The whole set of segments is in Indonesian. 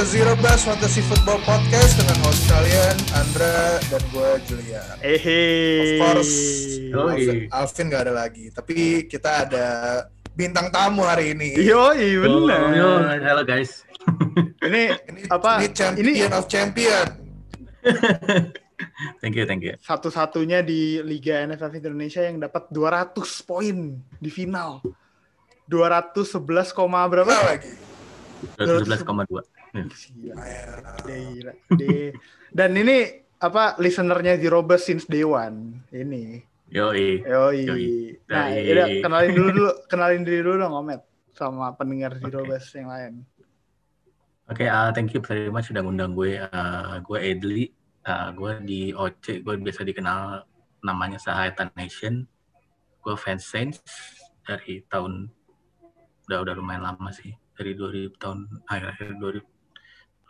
ke Zero Bus Fantasy Football Podcast dengan host kalian Andra dan gue Julia. Ehe. Of course, Yoi. Alvin, gak ada lagi, tapi kita ada bintang tamu hari ini. Yoi, bener. Oh, yo, halo guys. Ini Ini, apa? Ini champion of champion. Thank you, thank you. satu-satunya di Liga NFF Indonesia yang dapat 200 poin di final. 211, koma berapa? Apa lagi? 211,2. Gila, Ah, gila. Di- Dan ini apa listenernya Zero Bus since day one. Ini. Yoi. Yoi. Yoi. Nah, yaudah, kenalin dulu dulu, kenalin diri dulu dong, Omet sama pendengar Zero Oke. Bus yang lain. Oke, uh, thank you very much sudah ngundang gue. Uh, gue Edli. Uh, gue di OC, gue biasa dikenal namanya Sahayatan Nation. Gue fans Saints dari tahun udah udah lumayan lama sih dari 2000 tahun akhir-akhir 2000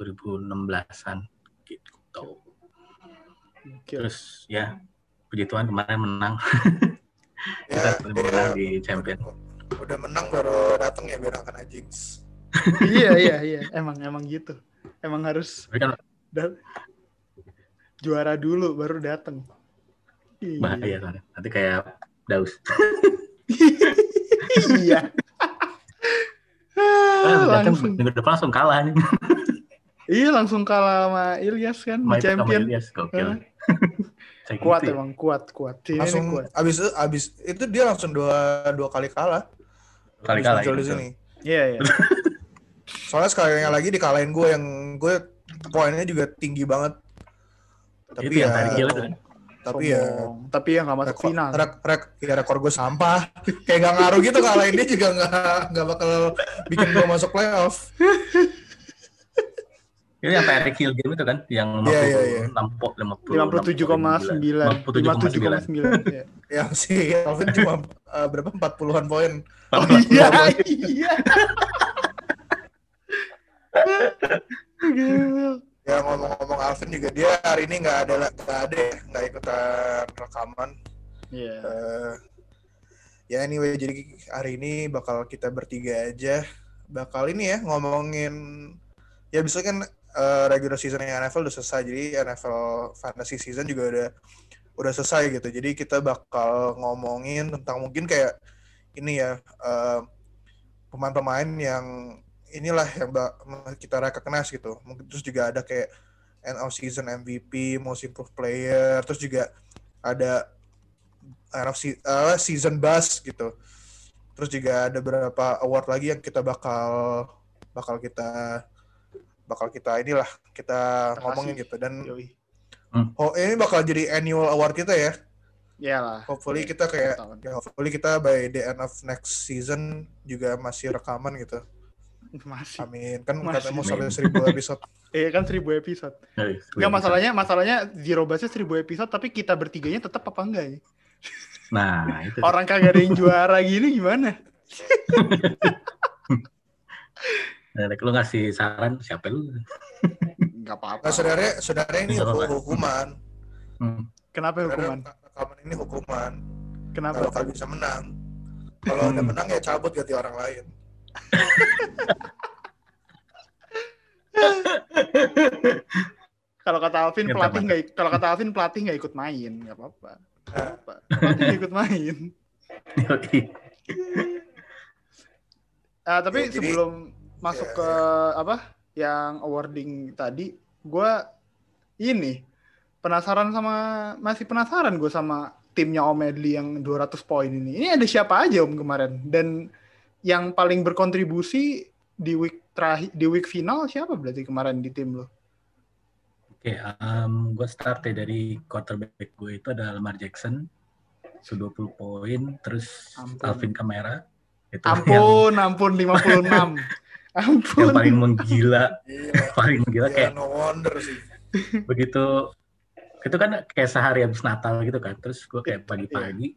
2016-an gitu. Terus ya puji Tuhan kemarin menang. Ya, Kita menang ya, di champion. Udah menang baru datang ya biar kena jinx. iya, iya, iya. Emang emang gitu. Emang harus kan juara dulu baru datang. Iya. bahaya soalnya. Nanti kayak Daus. iya. Ah, datang langsung. minggu depan langsung kalah nih. Iya langsung kalah sama Ilyas kan di Main sama champion. Ilyas, gokil. Kuat gitu ya. emang, kuat, kuat. Langsung kuat. abis abis itu dia langsung dua dua kali kalah. Kali Abis kalah muncul di gitu. sini. Iya, iya. Soalnya sekali lagi dikalahin gue yang gue poinnya juga tinggi banget. Tapi Itu yang ya, tadi gila tuh kan. tapi ya tapi ya nggak masuk rekor, final. rek, rek, ya rekor gue sampah. Kayak gak ngaruh gitu kalahin dia juga gak, gak bakal bikin gue masuk playoff. Itu yang Eric Hill game itu kan, yang Iya, iya, iya. 56 po- 50 57,9. 57,9. Iya. Yang si Alvin cuma eh, berapa 40-an poin. Oh iya, iya. Ya ngomong-ngomong Alvin juga dia hari ini nggak ada nggak ada ya, nggak ikutan rekaman. Iya. Eh, ya anyway jadi hari ini bakal kita bertiga aja bakal ini ya ngomongin ya bisa kan eh, regular season yang NFL udah selesai. Jadi NFL fantasy season juga udah udah selesai gitu. Jadi kita bakal ngomongin tentang mungkin kayak ini ya eh, pemain-pemain yang inilah yang kita recognize gitu. Mungkin terus juga ada kayak end of season MVP most improved player terus juga ada NFC eh, season bus gitu. Terus juga ada beberapa award lagi yang kita bakal bakal kita bakal kita inilah kita Kita ngomongin kasih. gitu dan Yoi. oh ini bakal jadi annual award kita ya. Iyalah. Hopefully kita kayak ya hopefully kita by the end of next season juga masih rekaman gitu. Masih. Amin. Kan Masih. katanya mau sampai 1000 episode. Iya kan 1000 episode. Iya, Enggak masalahnya, masalahnya Zero Bassnya 1000 episode tapi kita bertiganya tetap apa enggak ya? Nah, itu. Orang kagak ada yang juara gini gimana? Nah, lu ngasih saran siapa lu? Enggak apa-apa. Nah, saudara saudara ini hukuman. Hmm. Kenapa Saudara, hukuman? Rekaman ini hukuman. Kenapa? Kalau kalian bisa menang. Kalau udah menang ya cabut ganti orang lain. Kalau kata Alvin pelatih nggak kalau kata Alvin pelatih nggak ikut main, nggak apa-apa. Apa. Pelatih nggak ikut main. Ah, tapi Ya, jadi- sebelum masuk ya, ke apa yang awarding tadi, gue ini penasaran sama masih penasaran gue sama timnya Om Edli yang 200 poin ini. Ini ada siapa aja Om kemarin? Dan yang paling berkontribusi di week terakhir di week final siapa berarti kemarin di tim lo? Oke, um, gue start ya dari quarterback gue itu ada Lamar Jackson, 20 poin, terus Ampun. Alvin Kamara, itu yang, Ampun, ampun 56. Ampun. yang paling menggila, Gila. paling menggila Ya, kayak no wonder sih. begitu itu kan kayak sehari habis Natal gitu kan terus gue kayak pagi-pagi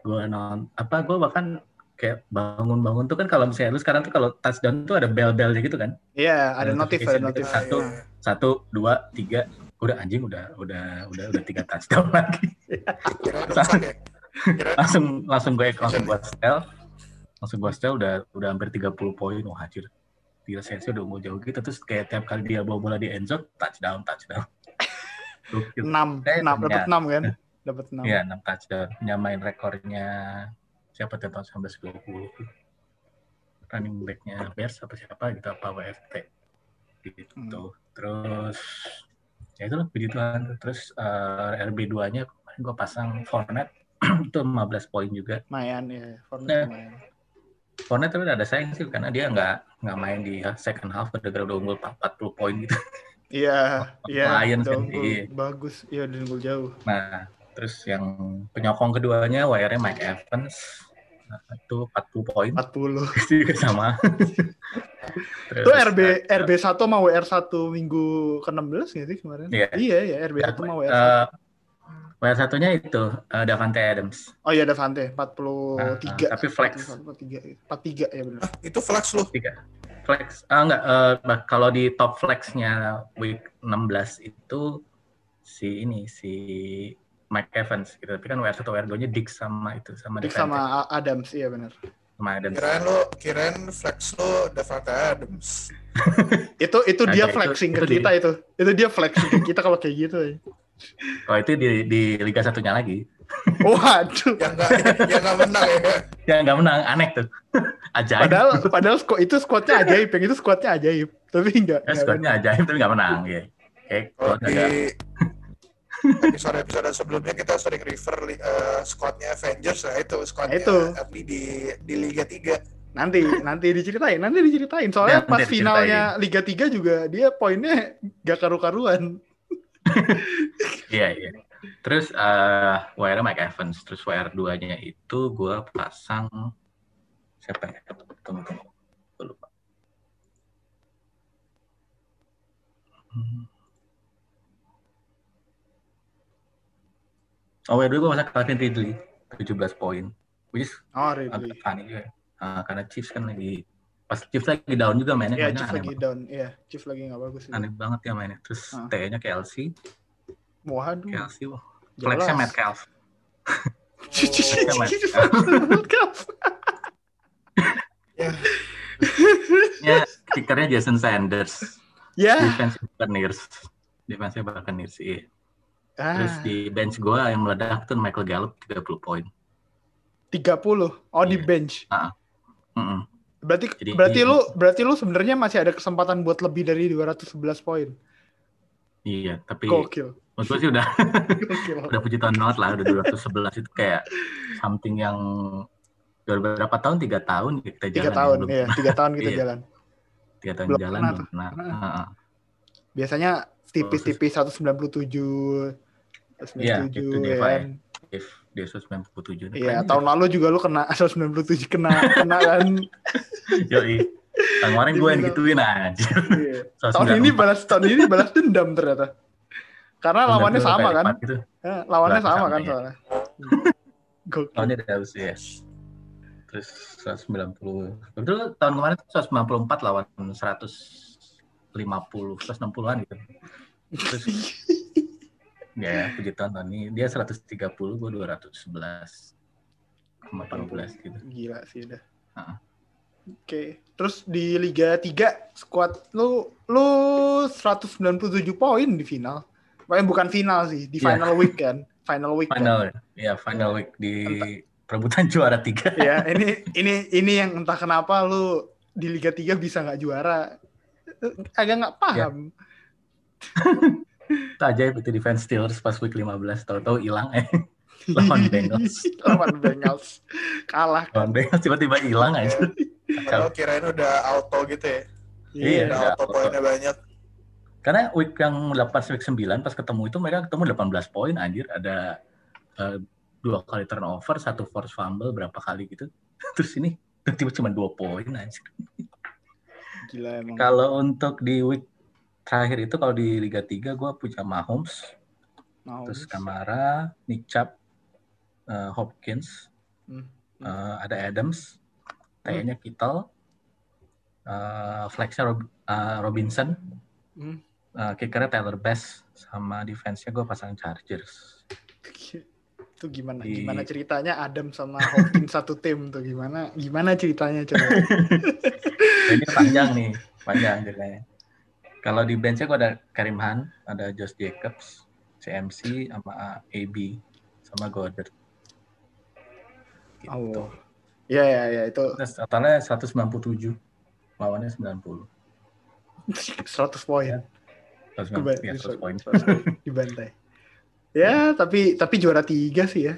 gue non apa gue bahkan kayak bangun-bangun tuh kan kalau misalnya lu sekarang tuh kalau touchdown tuh ada bell-bellnya gitu kan Iya, ada Ada notif, ada notification notif. gitu. Satu. Ah, iya. satu dua tiga udah anjing udah udah udah udah tiga touchdown lagi ya. Langsung langsung gue langsung gue setel langsung gue setel udah udah hampir 30 poin wah anjir Gila Sensi udah unggul jauh gitu terus kayak tiap kali dia bawa bola di end zone touchdown touchdown. Gokil. 6, Eh, 6 dapat ya. 6 kan? Dapat 6. Iya, 6 touchdown. Nyamain rekornya siapa tahun 1920 tuh. Running back-nya Bears apa siapa gitu apa WFT. Gitu. Hmm. Terus ya itu puji Tuhan. Terus eh, RB2-nya kemarin gue pasang Fournette itu 15 poin juga. Lumayan ya, Nah. Fournette lumayan. Fournette tapi ada sayang sih karena dia nggak nggak main di second half gara-gara udah unggul 40 poin gitu. Iya, iya. Lions kan, iya. Bagus. Iya, udah unggul jauh. Nah, terus yang penyokong keduanya WR-nya Mike Evans Nah, itu 40 poin 40. juga sama. Terus, Itu RB eh, RB 1 sama WR 1 minggu ke-16 nggak sih kemarin? Iya. Iya, iya, RB 1 sama WR 1. WR satunya itu eh, Davante Adams. Oh iya Davante Nah, 43. tapi flex. 43. 43 ya benar. Ah, itu flex lu. Tiga. Flex. Ah enggak bah- kalau di top flexnya week 16 itu si ini si Mike Evans gitu. Tapi kan WR 1 WR 2-nya Dix sama itu sama Dick Davante, sama Adams iya benar. sama Adams. Kirain lu, kirain flex lu Davante Adams. Itu itu dia Ada, itu- flexing itu ke kita itu. Itu dia flexing ke kita kalau kayak gitu. ya. Kalau itu di di liga satunya lagi. Waduh. Yang nggak yang nggak menang ya. Ya nggak menang, aneh tuh. Ajaib. Padahal padahal squad itu squadnya ajaib, yang itu squadnya ajaib. Tapi enggak. Ya, squadnya ajaib tapi nggak menang ya. Kayak Kalau kalau di episode-episode sebelumnya kita sering refer eh, squadnya Avengers nah itu squadnya Itu. Di di Liga 3. Nanti nanti diceritain, nanti diceritain. Soalnya Ya, pas finalnya Liga 3 juga dia poinnya gak karu-karuan. Iya, iya. Terus eh WR Mike Evans, terus WR 2-nya itu gue pasang siapa ya? Tunggu, tunggu. Gue lupa. Oh, WR 2 gue pasang Calvin Ridley, 17 poin. Which is Oh, agak Ridley. funny juga. Ah, karena Chiefs kan lagi pas Chiefs lagi down juga mainnya, Iya, Chiefs aneh, lagi banget. down. Iya, Chiefs lagi nggak bagus. aneh banget ya mainnya. Terus Ah. T-nya Kelsey, Waduh. Kelsey, wah. Flexnya Metcalf. Metcalf. Ya, Ya, kickernya Jason Sanders. Ya. Defense Buccaneers. Defense Buccaneers, iya. Terus Ah, di bench gue yang meledak tuh Michael Gallup 30 poin. 30. Oh, di Iya. bench. Mm-mm. Berarti Jadi- berarti lu berarti lu sebenarnya masih ada kesempatan buat lebih dari 211 poin. Iya, tapi Gokil. gue sih udah udah puji Tuhan banget lah, udah 211 itu kayak something yang udah berapa tahun? Tiga tahun kita jalan. Tiga ya, tahun, belum iya. Tiga tahun kita Iya. jalan. Tiga tahun Belum jalan pernah belum pernah. Heeh. Biasanya tipis-tipis 197 Iya, 197 itu ya. If dia 197. Iya, tahun lalu juga lu kena 197 kena kena kan. Yoi. Tahun kemarin gue yang gituin aja. Iya. Tahun ini balas tahun ini balas dendam ternyata. Karena lawannya sama kan. Gitu. Eh, lawannya sama sama, kan iya. soalnya. Tahunnya habis ya. Terus 190. Betul tahun kemarin tuh 194 lawan 150, 160-an gitu. Terus ya puji Tuhan ini dia 130, gue 211. 18 gitu. Gila sih udah. Heeh. Oke, terus di Liga 3 skuad lu lu 197 poin di final. Pokoknya bukan final sih, di Iya. final week kan. Final week kan. Final, ya final week di perebutan juara tiga. Ya, ini ini ini yang entah kenapa lu di Liga 3 bisa nggak juara. Agak nggak paham. Itu ajaib itu defense Steelers pas week 15 tahu-tahu hilang eh lawan Bengals. Lawan Bengals. Kalah. Lawan Bengals tiba-tiba hilang aja. Kalau kirain udah auto gitu ya. Iya. Udah udah auto auto. poinnya banyak. Karena week yang 8 week 9 pas ketemu itu mereka ketemu 18 poin anjir ada eh, dua kali turnover, satu force fumble berapa kali gitu. Terus ini tiba-tiba cuma dua poin anjir. Gila emang. Kalau untuk di week terakhir itu kalau di Liga 3 gue punya Mahomes, Mau. terus Kamara, Nick Chubb, eh, Hopkins, Hmm. eh, ada Adams, T-nya Kittle, eh, flexnya Rob- eh, Robinson, Hmm. eh, kickernya Taylor Bass, sama defense-nya gue pasang Chargers. Itu gimana? Di- Gimana ceritanya Adam sama Hopkins satu tim tuh gimana? Gimana ceritanya coba? Ini panjang nih. Panjang ceritanya. Kalau di benchnya gue ada Karim Han, ada Josh Jacobs, CMC, sama AB, sama Goddard. Gitu. Oh. Iya, iya, iya. Itu totalnya 197, lawannya 90. 100 poin. 190, ya, 100 poin. Dibantai. Ya, tapi tapi juara tiga sih ya.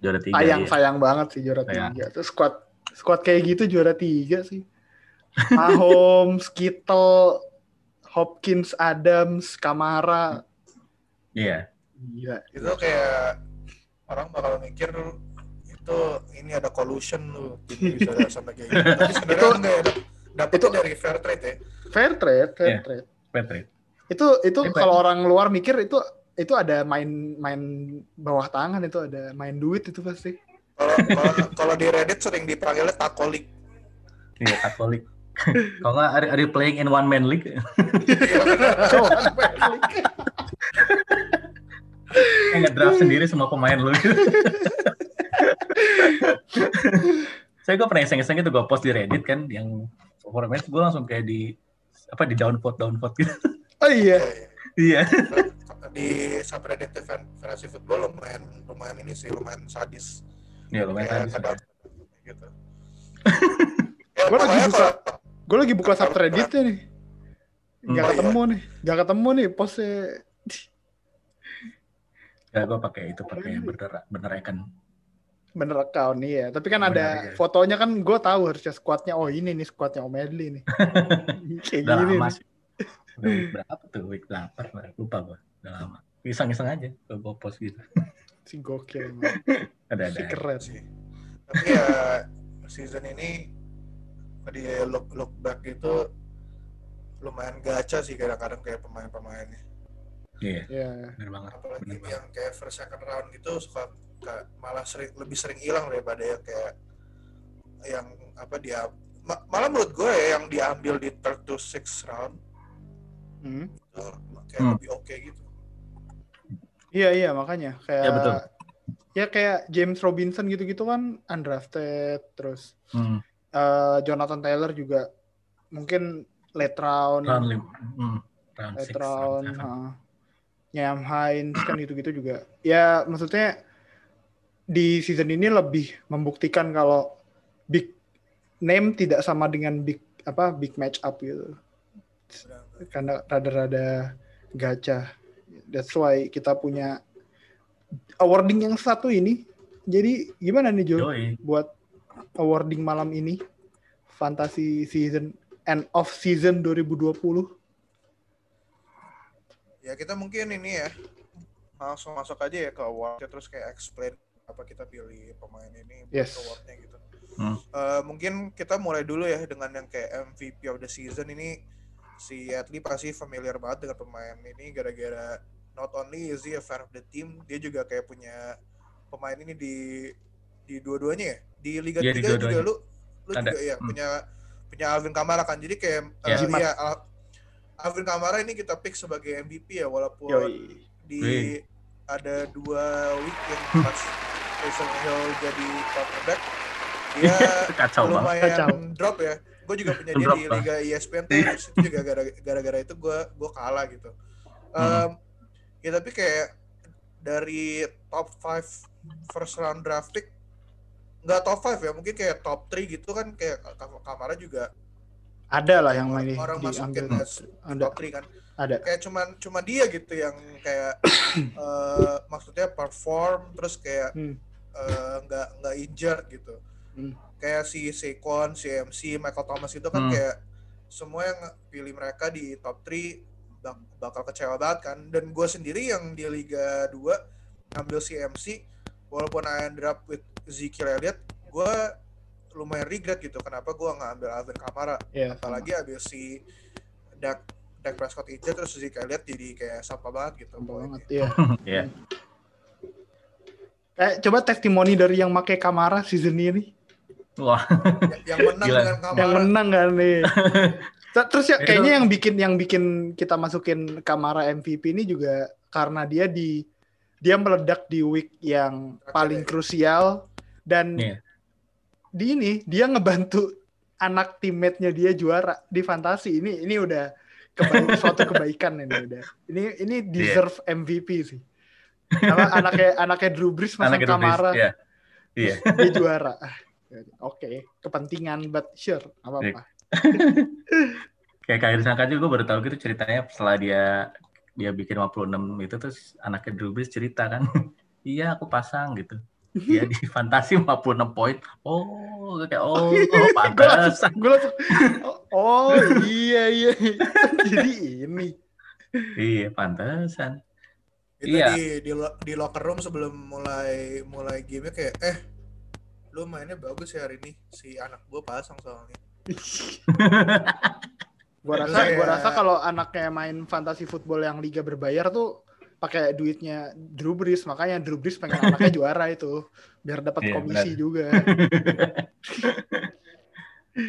Juara tiga. Sayang, iya. sayang banget sih juara Sayang. tiga. Terus squad squad kayak gitu juara tiga sih. Mahomes, Kittle, Hopkins, Adams, Kamara. Iya. Gila. itu kayak orang bakal mikir itu ini ada collusion lu bisa sampai kayak gitu tapi sebenarnya Itu- enggak ya dapetnya itu- dari fair trade ya Fair trade, fair Iya. trade. Patrick. Itu itu Iya, kalau orang luar mikir itu itu ada main main bawah tangan itu ada main duit itu pasti. kalau kalau- di Reddit sering dipanggilnya takolik Iya, Katolik. Kalau nggak, are, are you playing in one man league? Iya, bener. Kayak nge-draft sendiri semua pemain lu. Saya gue pernah iseng-iseng itu gue post di Reddit kan, yang performance gue langsung kayak di apa di down vote down vote gitu. Oh iya. Iya. di subreddit fan- fantasy football lumayan lumayan ini sih lumayan sadis Iya lumayan Kayak sadis. ada gitu ya, Gua lagi kalau- Gue lagi buka subredditnya nih. Gak Hmm. ketemu nih. Gak ketemu nih postnya. Ya gue pakai itu pakai yang bener bener icon. Bener account nih ya. Tapi kan Bener, ada iya. fotonya kan gue tahu harusnya squadnya. Oh ini nih squadnya Omedli nih. Kayak Udah gini lama nih. sih. Berapa tuh? Week 8 lupa gue. Udah lama. Iseng-iseng aja gue gue post gitu. Si gokil. emang. Ada Si ada. keren. sih tapi ya season ini di look look back itu lumayan gacha sih kadang-kadang kayak pemain-pemainnya Iya, Ya. bener banget. apalagi Bener banget. yang kayak first second round gitu suka ka- malah sering lebih sering hilang daripada yang kayak yang apa dia ma- malah menurut gue ya yang diambil di third to sixth round Hmm. itu kayak Hmm. lebih oke gitu Iya iya makanya kayak Ya, betul. ya kayak James Robinson gitu-gitu kan undrafted terus Hmm, eh, Jonathan Taylor juga mungkin late round, round hmm, round late six, round, round ha. Nyam Hines kan gitu-gitu juga. Ya maksudnya di season ini lebih membuktikan kalau big name tidak sama dengan big apa big match up gitu. Karena rada-rada gacha. That's why kita punya awarding yang satu ini. Jadi gimana nih Jo Yoi. buat awarding malam ini? Fantasy season end of season 2020. ya kita mungkin ini ya langsung masuk aja ya ke awardnya terus kayak explain apa kita pilih pemain ini buat Yes. awardnya gitu Hmm. Eh, mungkin kita mulai dulu ya dengan yang kayak MVP of the season ini si Atli pasti familiar banget dengan pemain ini gara-gara not only is he a fan of the team dia juga kayak punya pemain ini di di dua-duanya ya di Liga di 3 juga dua-duanya. lu lu Ada. juga ya Hmm. punya punya Alvin Kamara kan jadi kayak Iya. eh, Jimat. iya, Al- Alvin Kamara ini kita pick sebagai MVP ya walaupun Yoi. di Wih. ada dua week yang pas Taysom Hill jadi quarterback dia Kacau lumayan Kacau. drop ya gue juga punya dia di. Liga ESPN tuh Iya. itu juga gara- gara-gara itu gue gue kalah gitu Hmm. Em, ya tapi kayak dari top 5 first round draft pick nggak top 5 ya mungkin kayak top 3 gitu kan kayak Kam- Kamara juga Ada lah yang main orang masukin diambil. as Ada, top 3 kan ada. kayak cuman cuma dia gitu yang kayak eh, maksudnya perform terus kayak Hmm. eh, nggak nggak injured gitu Hmm. kayak si Saquon, si MC, Michael Thomas itu kan Hmm. kayak semua yang pilih mereka di top 3 bak- bakal kecewa banget kan dan gue sendiri yang di Liga 2 ngambil si MC walaupun I ended up with Ezekiel Elliott gue lumayan regret gitu kenapa gue nggak ambil Alvin Kamara Ya, apalagi abis si Dak Dak Prescott injured terus Zeke Elliott jadi kayak sampah banget gitu poinnya. banget. Iya. Iya. Eh, coba testimoni dari yang make Kamara season ini. Wah, Ya- yang menang Gila. dengan Kamara Yang menang kan nih. Ter- Terus ya Itu- kayaknya yang bikin yang bikin kita masukin Kamara MVP ini juga karena dia di dia meledak di week yang paling ya. krusial dan Iya. di ini dia ngebantu anak teammate-nya dia juara di fantasi ini ini udah kebaik, suatu kebaikan ini udah. Ini ini deserve MVP sih. Karena anaknya anaknya Drew Brees masang Anaknya Kamara Iya. Iya. dia juara. Oke, kepentingan but sure, apa apa. Kayak Kairi Sangka juga gue baru tahu gitu ceritanya setelah dia dia bikin 56 itu terus anaknya Drew Brees cerita kan. iya, aku pasang gitu. Dia di fantasi 56 poin. Oh, kayak oh, oh pantas. Gue langsung, oh, oh iya iya. Jadi ini. iya, pantesan. Itu Iya. di, di di locker room sebelum mulai mulai game kayak eh lu mainnya bagus ya hari ini si anak gua pasang soalnya. Gua rasa gua rasa kalau anaknya main fantasi football yang liga berbayar tuh pakai duitnya Drew Brees, makanya Drew Brees pengen anaknya juara itu biar dapat Iya, komisi benar. juga.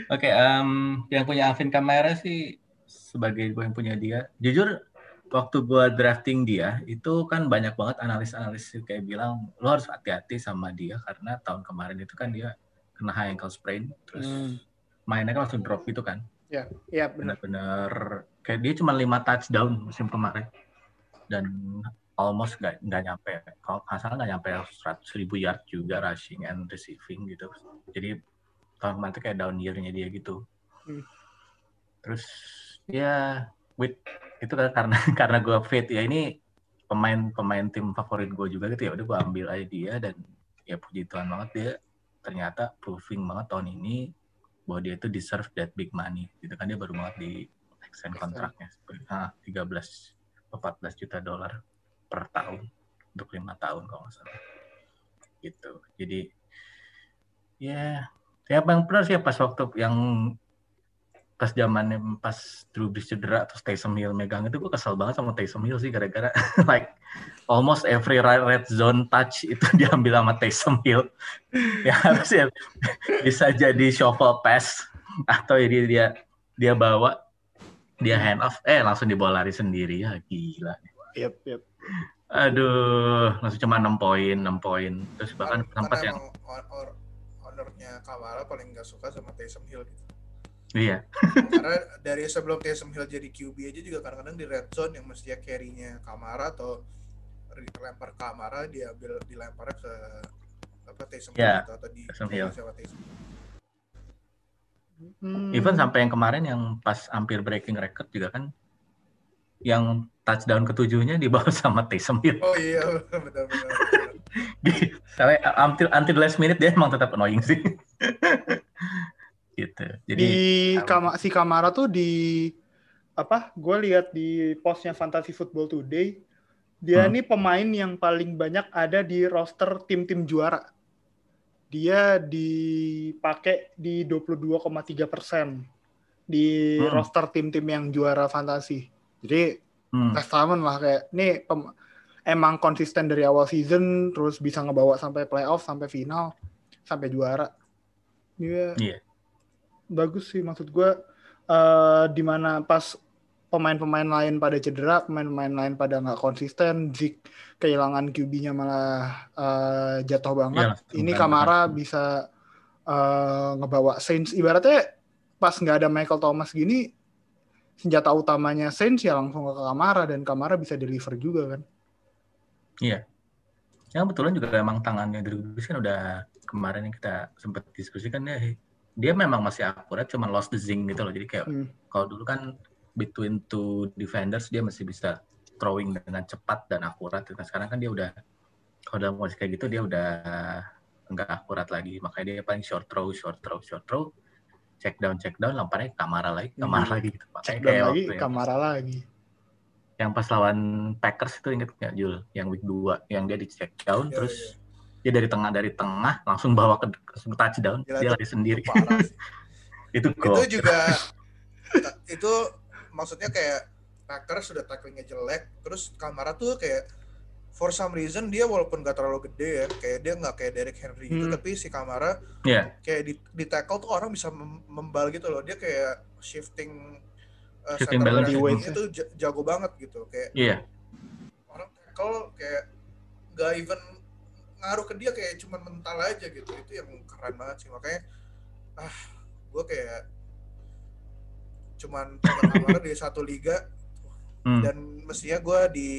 Oke, em, yang punya Alvin Kamara sih sebagai gue yang punya dia. Jujur, waktu gue drafting dia, itu kan banyak banget analis-analis kayak bilang, lo harus hati-hati sama dia karena tahun kemarin itu kan dia kena high ankle sprain, terus Hmm. mainnya kan langsung drop gitu kan. Ya, iya benar. Bener-bener kayak dia cuma 5 touchdown musim kemarin dan almost nggak nggak nyampe. Kalau nggak salah nggak nyampe 100 ribu yard juga rushing and receiving gitu. Jadi tahun kemarin tuh kayak down year-nya dia gitu. Hmm. terus ya with itu kan karena karena gue fit. Ya ini pemain pemain tim favorit gue juga gitu. Ya udah gue ambil aja dia dan ya puji Tuhan banget dia ternyata proving banget tahun ini bahwa dia itu deserve that big money gitu kan. Dia baru banget di extend kontraknya. Ah, 13 14 juta dolar per tahun untuk lima tahun kalau nggak salah. Gitu. Jadi ya ya yang benar sih pas waktu yang pas zamannya pas Drew Brees cedera terus Taysom Hill megang itu gue kesel banget sama Taysom Hill sih gara-gara like almost every red zone touch itu diambil sama Taysom Hill. Ya harusnya bisa jadi shuffle pass atau dia dia dia bawa dia hand off eh langsung dibawa lari sendiri ya gila Yep, yep. aduh langsung cuma 6 poin 6 poin terus bahkan Karena sempat yang ownernya Kamara paling nggak suka sama Taysom Hill gitu. iya Karena dari sebelum Taysom Hill jadi QB aja juga kadang-kadang di red zone yang mestinya carry-nya Kamara atau lempar Kamara diambil dilempar ke apa Taysom Ya, Hill gitu, atau di Taysom Hill. sama Taysom Hill. Hmm. even sampai yang kemarin yang pas hampir breaking record juga kan yang touchdown ketujuhnya dibawa sama Taysom Hill Oh iya benar-benar. Sampai until until the last minute dia emang tetap annoying sih gitu jadi di Kama, si Kamara tuh di apa? Gue lihat di postnya Fantasy Football Today, dia Hmm. ini pemain yang paling banyak ada di roster tim-tim juara. Dia dipakai di 22,3 persen di Hmm. roster tim-tim yang juara fantasi. Jadi hmm, testament lah kayak nih pem- emang konsisten dari awal season terus bisa ngebawa sampai playoff sampai final sampai juara. Iya. Iya. Bagus sih maksud gue eh di mana pas pemain-pemain lain pada cedera, pemain-pemain lain pada nggak konsisten, Zik kehilangan QB-nya malah eh, jatuh banget. Langsung Ini. Kamara bisa eh, ngebawa Saints ibaratnya pas nggak ada Michael Thomas gini senjata utamanya Saints ya langsung ke Kamara dan Kamara bisa deliver juga kan. Iya. Yang kebetulan juga emang tangannya Drew Brees kan udah kemarin yang kita sempat diskusikan ya dia memang masih akurat cuman lost the zing gitu loh jadi kayak Hmm. kalau dulu kan between two defenders dia masih bisa throwing dengan cepat dan akurat. Nah sekarang kan dia udah kalau dalam kondisi kayak gitu dia udah nggak akurat lagi. Makanya dia paling short throw short throw short throw. Check down check down lemparnya ke kamera lagi kamera Hmm. lagi gitu makanya down kayak lagi Kamara lagi. yang pas lawan Packers itu inget nggak Jul? Yang week 2 yang dia di check down Iya, terus iya. dia dari tengah dari tengah langsung bawa ke langsung touchdown. Gila, dia lari sendiri. Itu itu juga itu maksudnya kayak Packers sudah tacklingnya jelek terus Kamara tuh kayak for some reason dia walaupun gak terlalu gede ya kayak dia nggak kayak Derek Henry gitu Hmm. tapi si Kamara Iya. kayak di, di tackle tuh orang bisa mem- membal gitu loh. Dia kayak shifting uh, Shifting balance, itu ja- jago banget gitu. Kayak iya. orang tackle kayak nggak even ngaruh ke dia kayak cuman mental aja gitu. Itu yang keren banget sih. Makanya ah gue kayak cuman Kamara di satu liga Hmm. dan mestinya gue di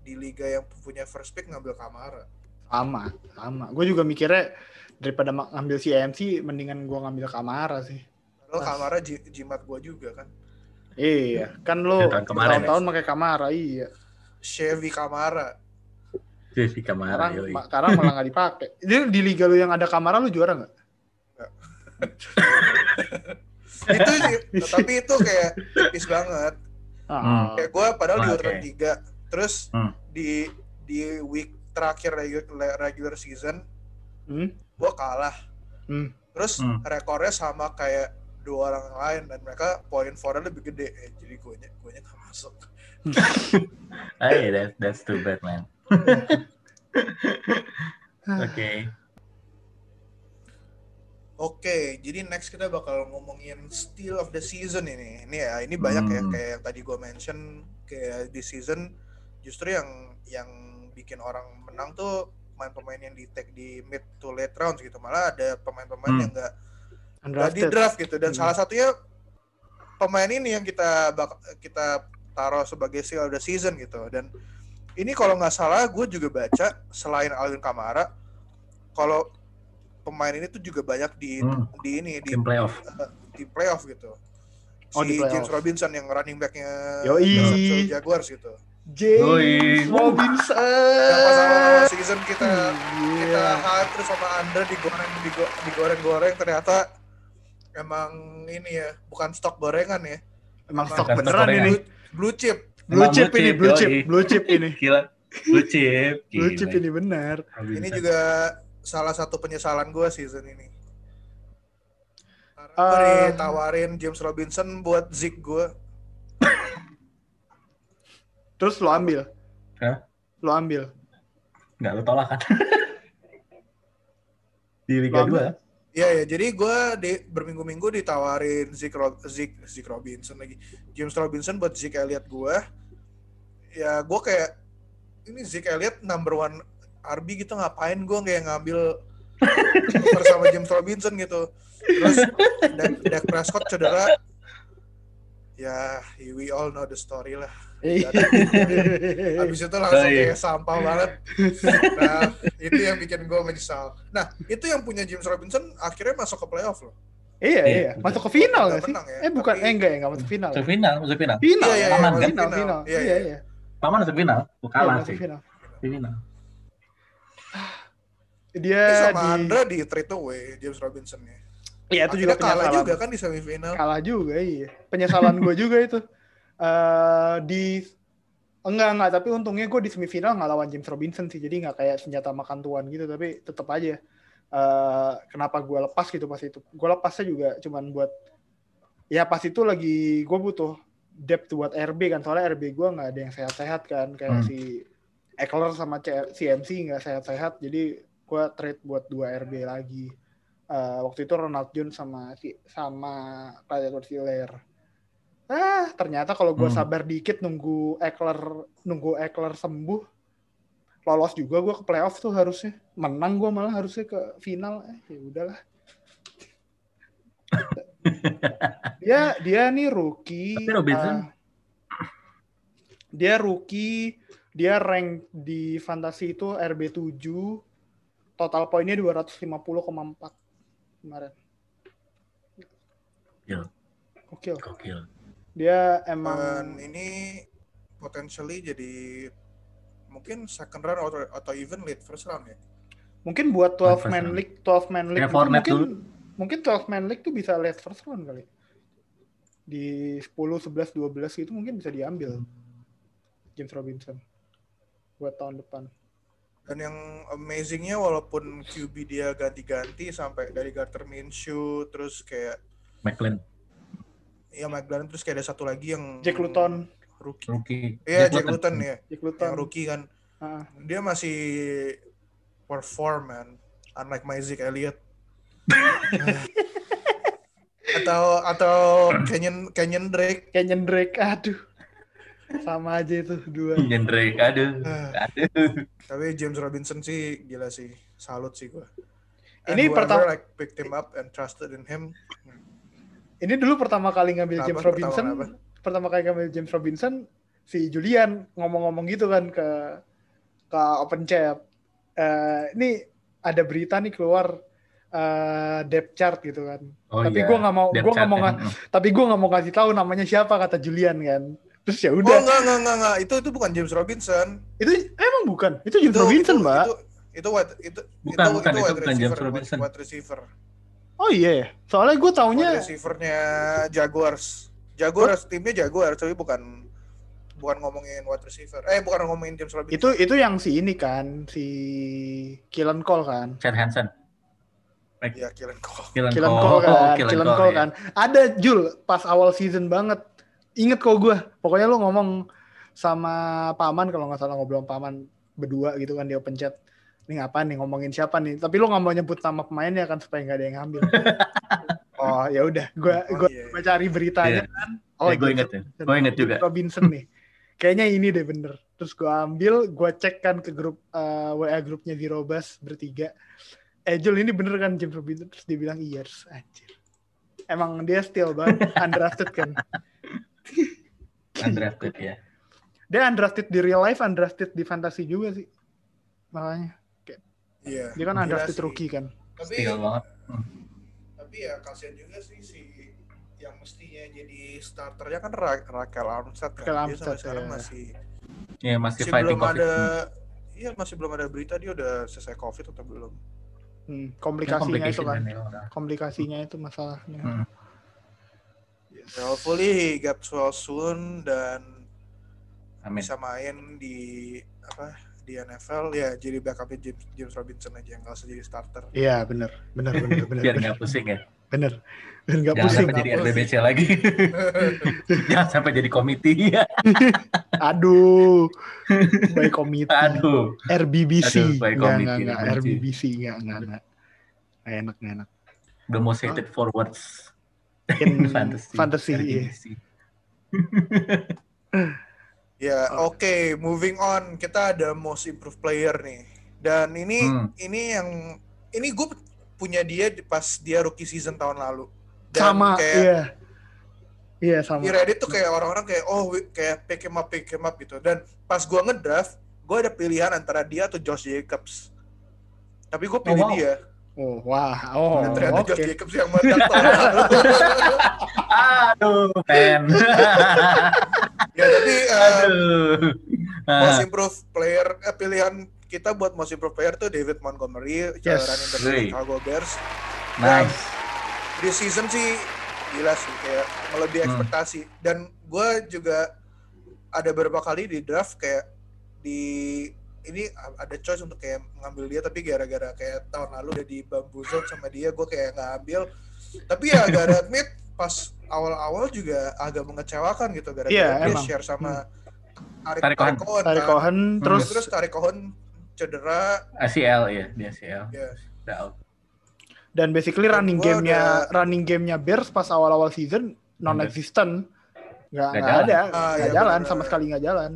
di liga yang punya first pick ngambil Kamara. Sama, sama. Gue juga mikirnya daripada ngambil si MC, mendingan gue ngambil Kamara sih. Pas. Kamara ji- jimat gue juga kan. Iya, kan lo tahun-tahun pakai Kamara, iya. Chevy Kamara. Jadi Kamara Sekarang, ma- sekarang malah nggak dipakai. Jadi di liga lu yang ada Kamara lu juara nggak? itu sih, tapi itu kayak tipis banget. Ah, Kayak gue padahal di Oke. urutan tiga, terus Hmm. di di week terakhir regular, regular season hmm, gue kalah. hmm. Terus Hmm. rekornya sama kayak dua orang lain dan mereka poin fornya lebih gede. Eh, jadi gue nya gue nya nggak masuk. Hey, that, that's too bad, man. Oke. Oke, jadi next kita bakal ngomongin steal of the season ini. Ini ya, ini banyak ya Hmm. kayak yang tadi gue mention kayak di season justru yang yang bikin orang menang tuh pemain-pemain yang di tag di mid to late rounds gitu. Malah ada pemain-pemain Hmm. yang nggak nggak di draft gitu dan Hmm. salah satunya pemain ini yang kita bak- kita taruh sebagai steal of the season gitu. Dan ini kalau nggak salah gue juga baca selain Alvin Kamara kalau pemain ini tuh juga banyak di Hmm. di ini di Tim playoff. di playoff gitu. Si Oh, di playoff. James Robinson yang running backnya Yoi. Jaguars gitu. James Yoi. Robinson. Yang pas awal season kita kita Iya. hype terus sama Andre digoreng digo- digoreng-goreng ternyata emang ini ya bukan stok gorengan ya. Emang Emang stok beneran ini. Blue chip. Blue chip blue ini, blue chip, yoi. blue chip ini. Gila. Blue chip. Blue Gila. chip ini benar. Ini juga salah satu penyesalan gue season ini. Karena gue Ah. ditawarin James Robinson buat Zeke gue. Terus lo ambil. Hah? Lo ambil. Nggak, lu tolak kan? Di Liga Lama. 2. Iya ya, jadi gue di berminggu-minggu ditawarin Zeke, Ro- Zeke, Zeke Robinson lagi, James Robinson buat Zeke Elliott gue. Ya gue kayak ini Zeke Elliott number one RB gitu ngapain gue kayak ngambil bersama James Robinson gitu. Terus Dak, Dak Prescott cedera. Ya, we all know the story lah. Iya. Habis itu langsung iya. kayak sampah banget. Nah, itu yang bikin gue menyesal. Nah, itu yang punya James Robinson akhirnya masuk ke playoff loh. Iya, Iya, iya. Masuk ke final nggak sih? menang ya, Eh bukan, tapi- eh enggak ya, enggak masuk final. Masuk final, masuk final. Final, Iya, iya, iya, final, masuk final, final. final. Iya, Iya, iya. iya. Paman masuk final. Lu Iya, sih. final. Di final. Dia Ini sama di Andra di trade away James Robinson ya. Iya, itu juga kalah penyesalan. juga kan di semifinal. Kalah juga, iya. Penyesalan gue juga itu. Eh di enggak enggak tapi untungnya gue di semifinal nggak lawan James Robinson sih jadi nggak kayak senjata makan tuan gitu tapi tetap aja eh kenapa gue lepas gitu pas itu gue lepasnya juga cuman buat ya pas itu lagi gue butuh depth buat RB kan soalnya RB gue nggak ada yang sehat-sehat kan kayak Hmm. si Eckler sama CMC nggak sehat-sehat jadi gue trade buat dua RB lagi. Eh, waktu itu Ronald Jones sama si sama Clyde Edwards-Helaire ah ternyata kalau gue Hmm. sabar dikit nunggu Eckler nunggu Eckler sembuh lolos juga gue ke playoff tuh harusnya. Menang gue malah harusnya ke final. Eh ya udahlah. Dia dia nih rookie Tapi Robinson- eh, dia rookie dia rank di fantasi itu RB7 total poinnya 250,4 kemarin Gokil. Gokil. Gokil. Dia Dan emang ini potentially jadi mungkin second round atau, atau even late first round ya. mungkin buat 12 man round. league 12 man league Fournette mungkin dulu. mungkin 12 man league tuh bisa late first round kali di 10 11 12 itu mungkin bisa diambil James Robinson buat tahun depan Dan yang amazingnya walaupun QB dia ganti-ganti sampai dari Gardner Minshew terus kayak McLean. ya McLaren terus kayak ada satu lagi yang Jack Luton rookie. Rookie. Iya Jack Luton ya. Jack Luton Yang rookie kan. Ah. Dia masih perform man. Unlike my Zeke Elliott. atau atau Canyon Canyon Drake. Kenyon Drake aduh sama aja itu dua Drake. Aduh. Ah, Aduh. Tapi James Robinson sih gila sih. Salut sih gua. And Ini pertama- like picked him up and trusted in him. Ini dulu pertama kali ngambil Apa? James Pertama Robinson, apa? pertama kali ngambil James Robinson, si Julian ngomong-ngomong gitu kan ke ke Open Chat. Eh, ini ada berita nih keluar eh, depth chart gitu kan. Oh, tapi iya. gua nggak mau, gua nggak mau, ya. tapi gua nggak mau kasih tahu namanya siapa kata Julian kan. Terus ya Oh udah, enggak enggak enggak enggak itu itu bukan James Robinson. itu emang bukan, itu James Itu- Robinson itu, mbak. Itu itu wide, itu Bukan, itu, bukan, itu itu wide bukan James receiver, Robinson. Wide receiver. Oh iya, ya? soalnya gue taunya Wide receivernya Jaguars. Jaguars timnya Jaguars tapi bukan bukan ngomongin wide receiver. Eh bukan ngomongin James Robinson. itu itu yang si ini kan, si Killen Cole kan. Chad Hansen. ya Killen Cole. Killen Cole. Cole kan, Killen Killen Cole, Cole ya. kan. Ada Jul pas awal season banget. Ingat kok gue. Pokoknya lu ngomong sama Paman kalau nggak salah ngobrol sama Paman berdua gitu kan di open chat. Ini ngapain nih ngomongin siapa nih? Tapi lu nggak mau nyebut nama pemainnya kan supaya nggak ada yang ngambil. oh ya udah, gue Oh, gue iya. cari beritanya Iya. kan. Oh, gue James inget ya. Gue inget juga. Robinson nih. Kayaknya ini deh bener. Terus gue ambil, gue cek kan ke grup eh, WA grupnya Zero Bus bertiga. Eh Jul ini bener kan James Robinson? Terus dia bilang iya. Terus, Anjir. Emang dia still banget undrafted kan? Undrafted ya. Dia undrafted di real life, undrafted di fantasy juga sih. Makanya. Iya. Dia kan undrafted sih. rookie kan. Tapi Still banget. tapi ya kasihan juga sih si yang mestinya jadi starternya kan Ra Raquel Armstead kan. Raquel Dia Armstead, sampai sekarang ya. masih Iya masih masih fighting belum COVID. ada Iya masih belum ada berita dia udah selesai covid atau belum. Hmm, Ya, komplikasinya itu complication kan. ya. Komplikasinya itu masalahnya. Hmm. Ya, hopefully he gets well soon dan Amin. bisa main di apa di NFL ya jadi backupnya James, James Robinson aja nggak usah jadi starter. Iya bener, bener, bener, bener, Biar bener, nggak pusing ya. bener. Biar nggak Jangan pusing. sampai jadi nggak RBBC lagi. Jangan sampai jadi komite. Aduh, by committee. Aduh. RBBC. Aduh, by Enggak, committee, enggak, enggak. benci. RBBC, enggak, enggak, enggak. Nggak enak, nggak enak. The most hated forwards In fantasy. fantasy, iya. RBBC. Ya Oh. oke moving on kita ada most improved player nih dan ini Hmm. ini yang ini gue punya dia di- pas dia rookie season tahun lalu. Dan Sama, kayak iya. Iya, sama. di Reddit tuh kayak orang-orang kayak oh kayak pick him up pick him up gitu dan pas gua ngedraft gue ada pilihan antara dia atau Josh Jacobs tapi gue pilih wow. dia Oh, wah. Oh, dan ternyata oke. Josh Jacobs yang Aduh, man. ya tapi eh, Aduh. most improved player eh, pilihan kita buat most improved player tuh David Montgomery Yes. running back. Chicago Bears nice. di season sih gila sih kayak melebihi Hmm. ekspektasi dan gue juga ada beberapa kali di draft kayak di ini ada choice untuk kayak ngambil dia tapi gara-gara kayak tahun lalu udah di bamboozle sama dia gue kayak nggak ambil tapi ya gara admit pas awal-awal juga agak mengecewakan gitu gara-gara Iya, dia emang. share sama Tarik, Tarik Tarik Cohen. Cohen, Tarik kan. Cohen, terus, terus terus Tarik Cohen cedera ACL ya, di ACL. ya Udah out. dan basically Dan running gamenya udah- running gamenya Bears pas awal-awal season non-existent. Nggak, Nggak ada, Ah, nggak iya, jalan, bener. sama sekali nggak jalan.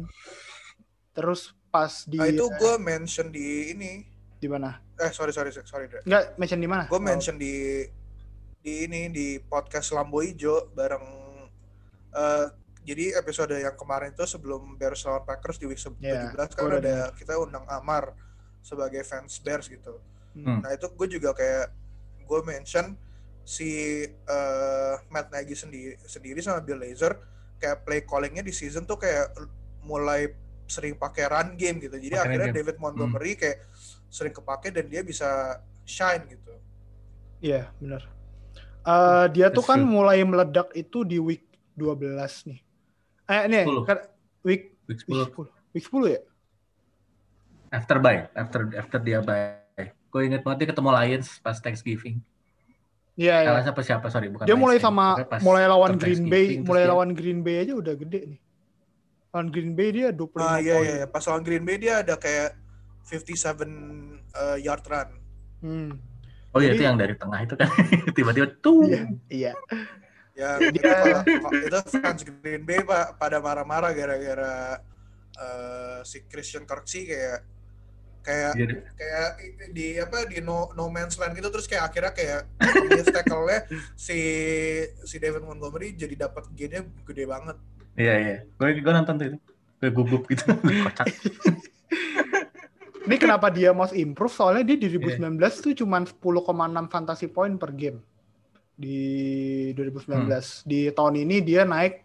Terus pas di nah, itu gue mention di ini di mana? eh sorry sorry sorry. Nggak mention di mana? gue Oh, mention di di ini di podcast Lambo Ijo bareng eh jadi episode yang kemarin itu sebelum Bears lawan Packers di week se- Iya, 17 kan gua udah ada kita undang Amar sebagai fans Bears gitu. Hmm. Nah itu gue juga kayak gue mention si eh, Matt Nagy sendiri sendiri sama Bill Lazor kayak play callingnya di season tuh kayak mulai sering pakai run game gitu. Jadi run akhirnya game. David Montgomery kayak sering kepake dan dia bisa shine gitu. Iya, benar. Eh, dia tuh kan true. mulai meledak itu di week 12 nih. Eh, ini 10. kan week Week week 10 10. Week 10 ya? after bye, after after dia bye. Gue inget banget dia ketemu Lions pas Thanksgiving. Iya, iya. Kalah siapa siapa sorry bukan Dia mulai sama pas mulai lawan Green Bay, mulai dia- lawan Green Bay aja udah gede nih. Lawan Green Bay dia 25 Ah iya poin. iya pas lawan Green Bay dia ada kayak 57 uh, yard run. Hmm. Oh iya Jadi- itu yang dari tengah itu kan tiba-tiba tuh. Iya, iya. Ya Dia- itu, fans Green Bay pak pada marah-marah gara-gara uh, si Christian Kirksey kayak kayak Jadi, kayak di apa di no, no man's land gitu terus kayak akhirnya kayak dia tackle-nya si si David Montgomery jadi dapat gainnya gede banget. Iya iya. Gue gue nonton tuh itu. Gue gugup gitu. Kocak. Ini kenapa dia most improve? Soalnya dia di Iya. 2019 tuh cuman 10,6 fantasy point per game. Di 2019. Hmm. Di tahun ini dia naik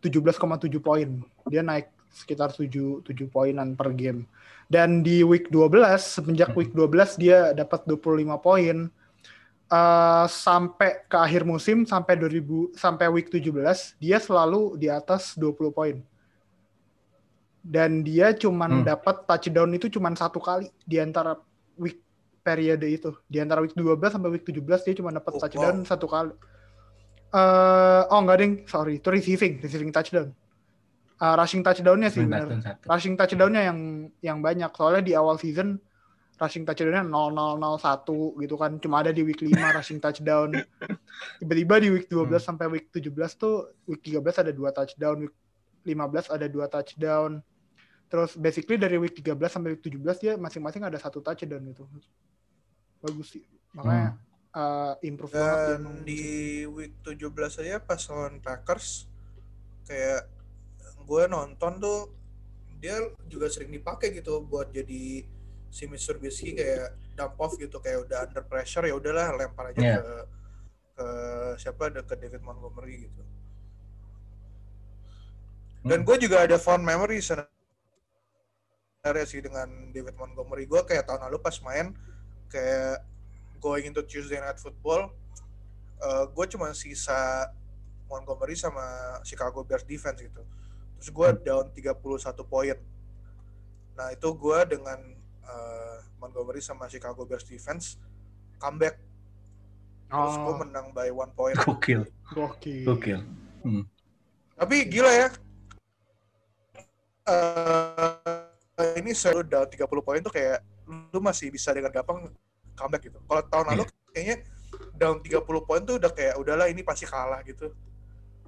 17,7 poin. Dia naik sekitar 7 7 poinan per game. Dan di week 12 semenjak Hmm. week 12 dia dapat 25 poin. Eh, sampai ke akhir musim sampai 2000 sampai week 17 dia selalu di atas 20 poin. Dan dia cuman Hmm. dapat touchdown itu cuman satu kali di antara week periode itu. Di antara week 12 sampai week 17 dia cuma dapat Oh, touchdown wow. satu kali. Eh oh enggak ding. Sorry itu receiving receiving touchdown. Eh, rushing touchdownnya sih benar rushing touchdownnya yang yang banyak. Soalnya di awal season rushing touchdownnya 0001 gitu kan. Cuma ada di week 5 rushing touchdown. Tiba-tiba di week 12 Hmm. sampai week 17 tuh week 13 ada dua touchdown week 15 ada dua touchdown. Terus basically dari week 13 sampai week 17 dia masing-masing ada satu touchdown gitu. Bagus sih. Makanya uh, improve banget Dan emang. di week 17 aja pas lawan Packers kayak gue nonton tuh dia juga sering dipakai gitu buat jadi si Mr. Trubisky kayak dump off gitu kayak udah under pressure ya udahlah lempar aja Iya. ke ke siapa ke David Montgomery gitu. Dan Hmm. gue juga ada fond memory sebenarnya sih dengan David Montgomery. Gue kayak tahun lalu pas main kayak going into Tuesday Night Football, gue cuma sisa Montgomery sama Chicago Bears defense gitu. Terus gue Hmm. down 31 poin. Nah itu gue dengan eh, Montgomery sama Chicago Bears defense comeback. Terus gue oh, menang by one point. Gokil. gokil. Gokil. Hmm. Tapi gila ya. Eh, ini selalu down 30 poin tuh kayak lu masih bisa dengan gampang comeback gitu. Kalau tahun lalu kayaknya down 30 poin tuh udah kayak udahlah ini pasti kalah gitu.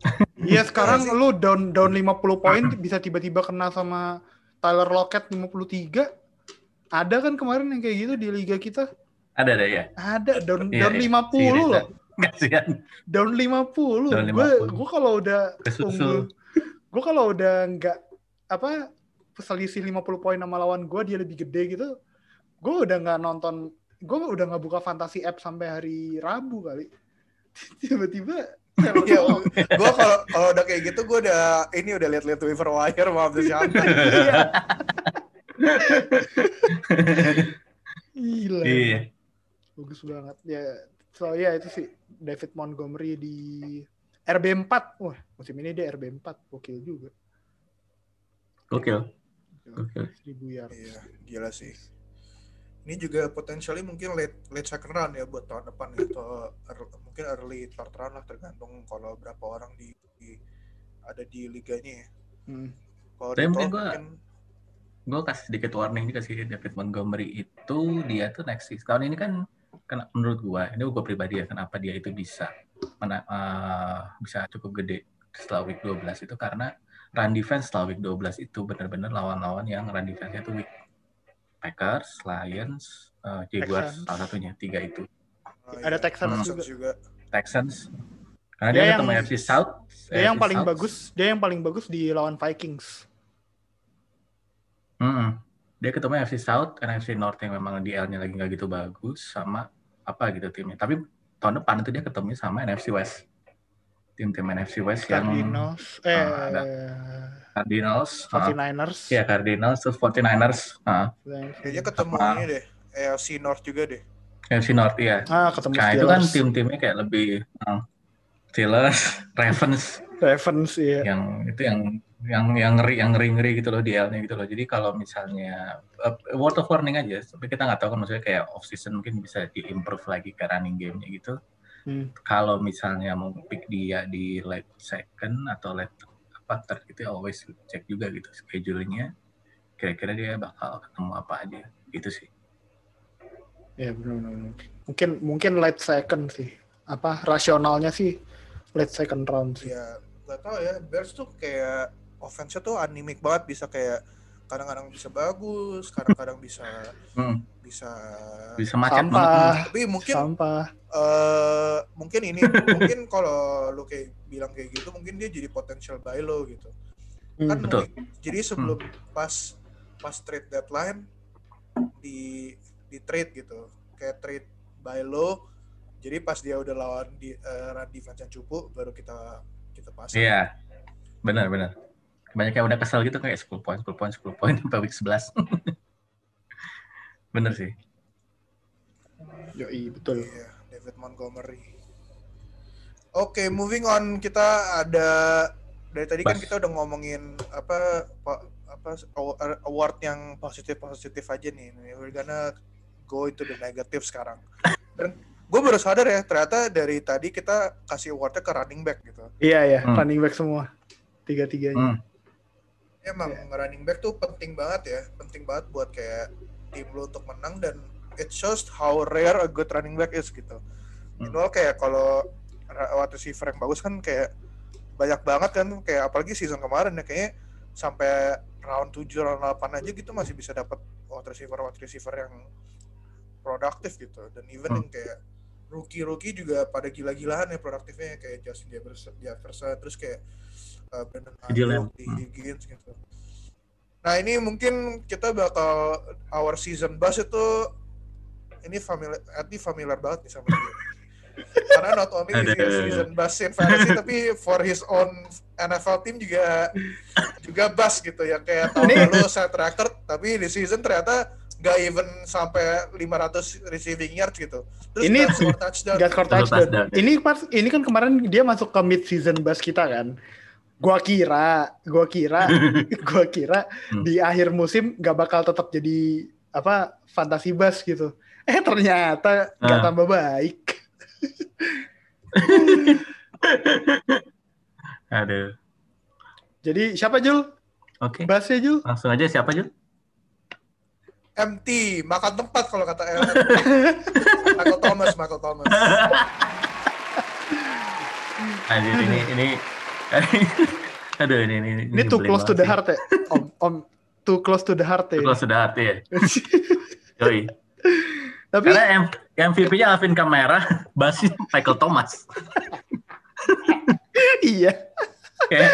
Iya sekarang Iya lu down down 50 poin bisa tiba-tiba kena sama Tyler Lockett 53. Ada kan kemarin yang kayak gitu di liga kita? Ada ada ya. Ada down Iya, down iya. 50 Si Reza. loh. Kasihan. Down 50. Down Gue 50. gue kalau udah unggul gue kalau udah nggak apa selisih 50 poin sama lawan gue dia lebih gede gitu gue udah nggak nonton gue udah nggak buka fantasi app sampai hari Rabu kali tiba-tiba Iya, gue kalau kalau udah kayak gitu gue udah ini udah liat-liat waiver wire maaf tuh siapa. Iya. Gila. Iya. Bagus banget. Ya, so ya itu sih David Montgomery di RB4. Wah, musim ini dia RB4. Gokil juga. Gokil. Gokil. 1000 yard. Iya, gila sih. Ini juga potentially mungkin late late second round ya buat tahun depan atau ear- mungkin early third round lah tergantung kalau berapa orang di, di- ada di liganya ya. Hmm. Kalau di mungkin top gua- mungkin gue kasih sedikit warning juga sih David Montgomery itu dia tuh next season tahun ini kan kena menurut gue ini gue pribadi ya kenapa dia itu bisa mena- eh, bisa cukup gede setelah week 12 itu karena run defense setelah week 12 itu benar-benar lawan-lawan yang run defense-nya tuh weak Packers, Lions, eh, Jaguars Texans. salah satunya tiga itu Ada iya, Texans Hmm. Texans juga. Texans karena Dia dia, yang- ketemu FC South Dia yang paling South. bagus, dia yang paling bagus di lawan Vikings. Mm-mm. Dia ketemu FC South, NFC North yang memang DL-nya lagi nggak gitu bagus, sama apa gitu timnya. Tapi tahun depan itu dia ketemu sama NFC West. Tim-tim NFC West yang Cardinals, eh Ah, ada. Cardinals, ah, 49ers. ya Cardinals, terus 49ers, ah, Kayaknya ketemu Sama- ini deh, AFC North juga deh. NFC North ya. Ah, ketemu Nah itu kan tim-timnya kayak lebih ah, Steelers, Ravens, Ravens ya. yang itu yang yang yang ngeri yang ngeri ngeri gitu loh DL-nya gitu loh. Jadi kalau misalnya uh, word of warning aja, tapi kita nggak tahu kan maksudnya kayak off season mungkin bisa diimprove lagi ke running game-nya gitu. Hmm. Kalau misalnya mau pick dia di late second atau late apa third gitu always cek juga gitu schedule-nya. Kira-kira dia bakal ketemu apa aja gitu sih. Ya benar-benar. Mungkin mungkin late second sih. Apa rasionalnya sih late second round sih. Ya, gak tau ya, Bears tuh kayak offense-nya tuh anemic banget bisa kayak kadang-kadang bisa bagus kadang-kadang bisa Hmm, bisa bisa macet Sampah. banget. tapi mungkin Sampah. eh mungkin ini mungkin kalau lu kayak bilang kayak gitu mungkin dia jadi potential buy low gitu kan Hmm. Betul. mungkin- jadi sebelum pas pas trade deadline di di trade gitu kayak trade buy low jadi pas dia udah lawan di run defense yang cupu baru kita kita pasang Iya. Benar, benar. Banyak yang udah kesel gitu kayak 10 poin, 10 poin, 10 poin sampai week 11. bener sih. Yoi, betul. Iya, David Montgomery. Oke, moving on kita ada dari tadi kan Bas. kita udah ngomongin apa pa- apa award yang positif positif aja nih. We're gonna go into the negative sekarang. Dan gue baru sadar ya ternyata dari tadi kita kasih awardnya ke running back gitu. Iya ya, Hmm. running back semua. Tiga-tiganya. Hmm. Emang running back tuh penting banget ya, penting banget buat kayak tim lu untuk menang dan it shows how rare a good running back is gitu. Hmm. Minimal kayak kalau wide receiver yang bagus kan kayak banyak banget kan kayak apalagi season kemarin ya kayaknya sampai round 7 round 8 aja gitu masih bisa dapat wide receiver wide receiver yang produktif gitu dan even Hmm. yang kayak rookie-rookie juga pada gila-gilaan ya produktifnya kayak Justin Jefferson, Jefferson terus kayak uh, Brandon Ayuk, di Hmm. Higgins gitu. Nah ini mungkin kita bakal our season bus itu ini familiar, Adi familiar banget nih sama dia. Karena not only is he a Aduh. season bus in fantasy tapi for his own NFL team juga juga bus gitu ya kayak tahun Ini- lalu set record tapi di season ternyata nggak even sampai 500 receiving yards gitu. Terus Ini- score touchdown. Gak score touchdown. touchdown, ya. Ini pas ini kan kemarin dia masuk ke mid season bus kita kan. Gua kira, gua kira, gua kira Hmm. di akhir musim gak bakal tetap jadi apa fantasi bus gitu. Eh ternyata gak Ah. tambah baik. Aduh. Jadi siapa Jul? Oke. Busnya Jul? Langsung aja siapa, Jul? empty makan tempat kalau kata El. Michael Thomas Michael Thomas Anjir, ini ini Aduh, ini ini Ini too nyebelin close to the heart ya. Om, om too close to the heart Too ya. close to the heart ya. Yoi. Tapi Karena MVP-nya Alvin Kamara, basis Michael Thomas. iya. Kayak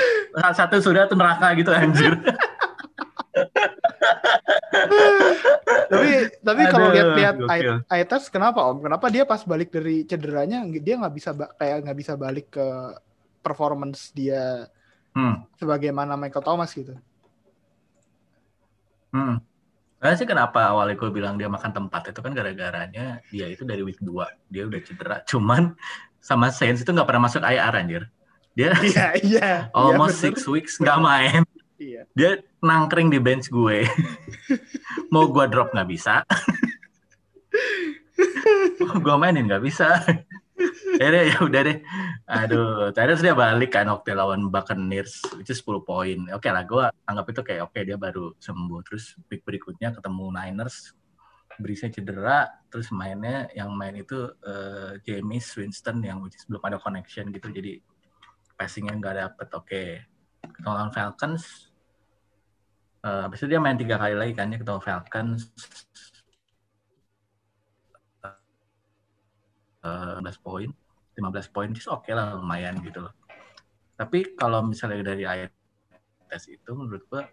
satu sudah tuh neraka gitu anjir. tapi tapi kalau lihat-lihat. Aitas kenapa Om? Kenapa dia pas balik dari cederanya dia nggak bisa kayak nggak bisa balik ke performance dia Hmm. sebagaimana Michael Thomas gitu? Hmm. Karena sih kenapa awalnya gue bilang dia makan tempat itu kan gara-garanya dia itu dari week 2 dia udah cedera. Cuman sama Saints itu nggak pernah masuk IR anjir. Dia Iya iya. almost iya, six weeks nggak main. Iya. Dia nangkring di bench gue. Mau gue drop nggak bisa. Mau gue mainin nggak bisa. Akhirnya ya udah deh. Aduh, terus dia balik kan waktu lawan Buccaneers itu 10 poin. Oke lah, gue anggap itu kayak oke dia baru sembuh. Terus week berikutnya ketemu Niners, Brisnya cedera, terus mainnya yang main itu eh, James Winston yang which belum ada connection gitu, jadi passingnya nggak dapet. Oke, ketemu lawan Falcons, eh habis itu dia main tiga kali lagi kan, dia ketemu Falcons, eh 11 poin, 15 poin, just oke lah lumayan gitu loh. Tapi kalau misalnya dari air tes itu menurut gua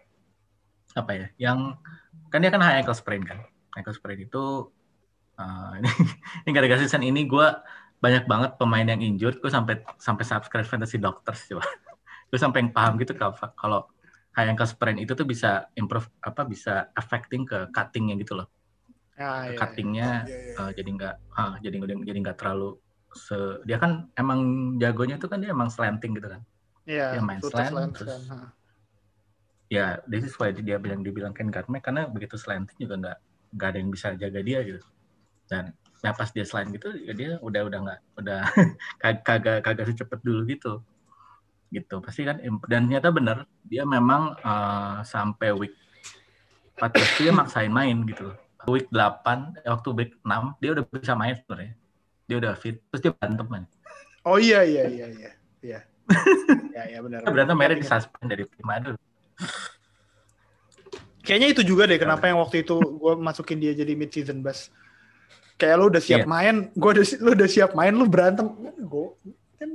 apa ya, yang kan dia kan high ankle sprain kan, ankle sprain itu eh, ini ini gara-gara season ini gua banyak banget pemain yang injured, gue sampai sampai subscribe fantasy doctors coba, gue sampai yang paham gitu kalau kalau high ankle sprain itu tuh bisa improve apa bisa affecting ke cuttingnya gitu loh, Ah, iya, iya. cuttingnya Iya, iya. Eh, jadi nggak ah, jadi nggak jadi nggak terlalu se dia kan emang jagonya tuh kan dia emang slanting gitu kan Iya, dia main slant, Lance terus- kan. Ha. ya this is why dia bilang dibilang Ken Garme karena begitu slanting juga nggak nggak ada yang bisa jaga dia gitu dan ya pas dia slant gitu ya dia udah udah nggak udah kag- kagak kagak secepat dulu gitu gitu pasti kan dan ternyata bener dia memang eh, sampai week 14 dia maksain main gitu week 8 eh, waktu week 6 dia udah bisa main sebenarnya dia udah fit terus dia berantem man Oh iya iya iya iya. Iya. Iya iya benar. Berantem akhirnya disuspend dari tim aduh Kayaknya itu juga deh kenapa yang waktu itu gue masukin dia jadi mid season bus. Kayak lu udah siap Iya. main, gue udah lu udah siap main, lu berantem, gue kan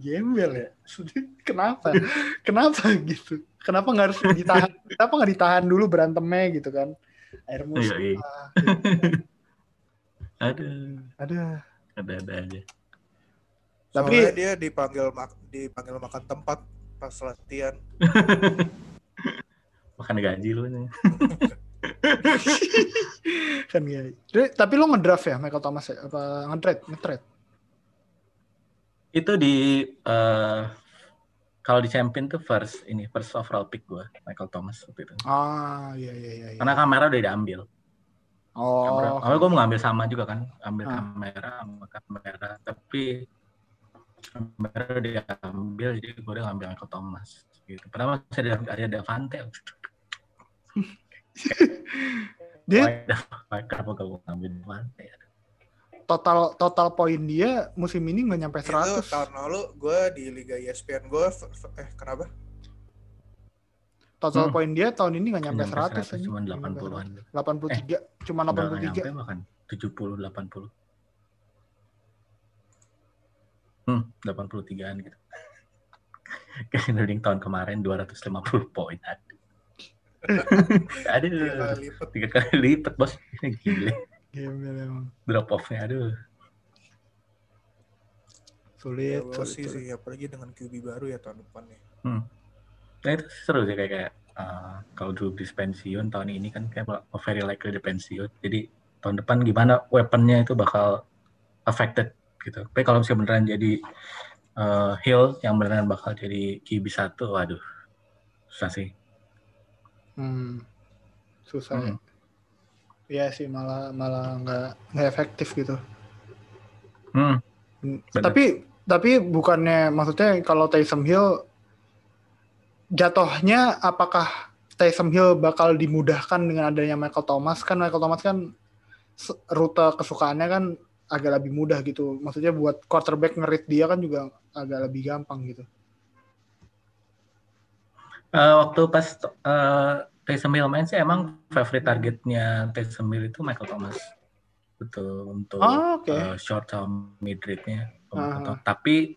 gembel ya. Kenapa? Kenapa gitu? Kenapa nggak harus ditahan? Kenapa nggak ditahan dulu berantemnya gitu kan? Air musuh. Iya, iya. Aduh, Ada. Ada-ada aja. Tapi- Soalnya dia dipanggil mak- dipanggil makan tempat pas latihan. Makan gaji lu nih. kan ya. Tapi lo ngedraft ya Michael Thomas ya? Apa nge-trade? Nge-trade? Itu di eh kalau di champion tuh first ini first overall pick gue Michael Thomas waktu itu. Ah, iya iya iya. iya. Karena kamera udah diambil. Oh, awalnya gue mau ngambil sama juga kan, ambil Ah. kamera sama kamera, tapi kamera udah diambil, jadi gue udah ngambil Michael Thomas. Gitu. Padahal masih ada ada Davante. dia kenapa gue ngambil Davante? total total poin dia musim ini nggak nyampe Itu 100. tahun lalu gue di Liga ESPN gue eh kenapa? Total Hmm. poin dia tahun ini nggak nyampe, 100, 100, anjing. cuma Nggak nyampe 80-an. 83, cuma Udah nggak 83. nyampe bahkan 70 80. Hmm, 83-an gitu. Kayak tahun kemarin 250 poin. Aduh. Aduh. Tiga kali lipat. Tiga kali lipat, Bos. Gile. Gembel emang. Drop off-nya aduh. Sulit, Ya, sulit, sulit. sih, apalagi dengan QB baru ya tahun depan nih. Nah, itu seru sih kayak kayak uh, kalau Drew Brees pensiun tahun ini kan kayak very likely dia pensiun. Jadi tahun depan gimana weaponnya itu bakal affected gitu. Tapi kalau misalnya beneran jadi uh, Hill yang beneran bakal jadi QB satu, waduh susah sih. Hmm. Susah ya. Hmm. Iya sih malah malah nggak nggak efektif gitu. Hmm. Hmm. Tapi tapi bukannya maksudnya kalau Taysom Hill jatuhnya apakah Taysom Hill bakal dimudahkan dengan adanya Michael Thomas kan Michael Thomas kan rute kesukaannya kan agak lebih mudah gitu. Maksudnya buat quarterback ngerit dia kan juga agak lebih gampang gitu. Uh, waktu pas uh, Taysom Hill main sih emang favorite targetnya Taysom Hill itu Michael Thomas. Betul untuk Oh, oke. uh, short sama mid rate-nya. Ah. Tapi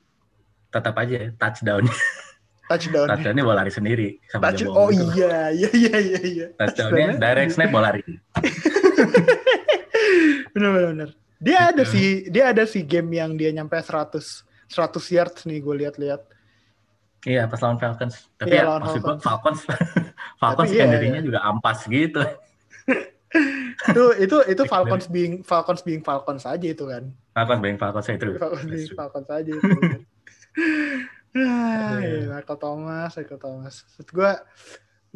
tetap aja touchdown Touchdown. touchdownnya bola lari sendiri sampai Touch- oh gitu. iya, iya iya iya iya. touchdownnya direct snap bola lari bener bener bener. Dia ada Gitu. sih, dia ada sih game yang dia nyampe 100 100 yards nih gue lihat-lihat. iya pas lawan Falcons tapi Iya, ya lawan maksud Falcons. Falcons Falcons Tapi iya, iya. juga ampas gitu itu itu itu Falcons being Falcons being Falcons aja itu kan. Falcons bang Falcons itu Falcons being. Falcons aja itu. Iya, Michael Thomas, Michael Thomas. Maksud gue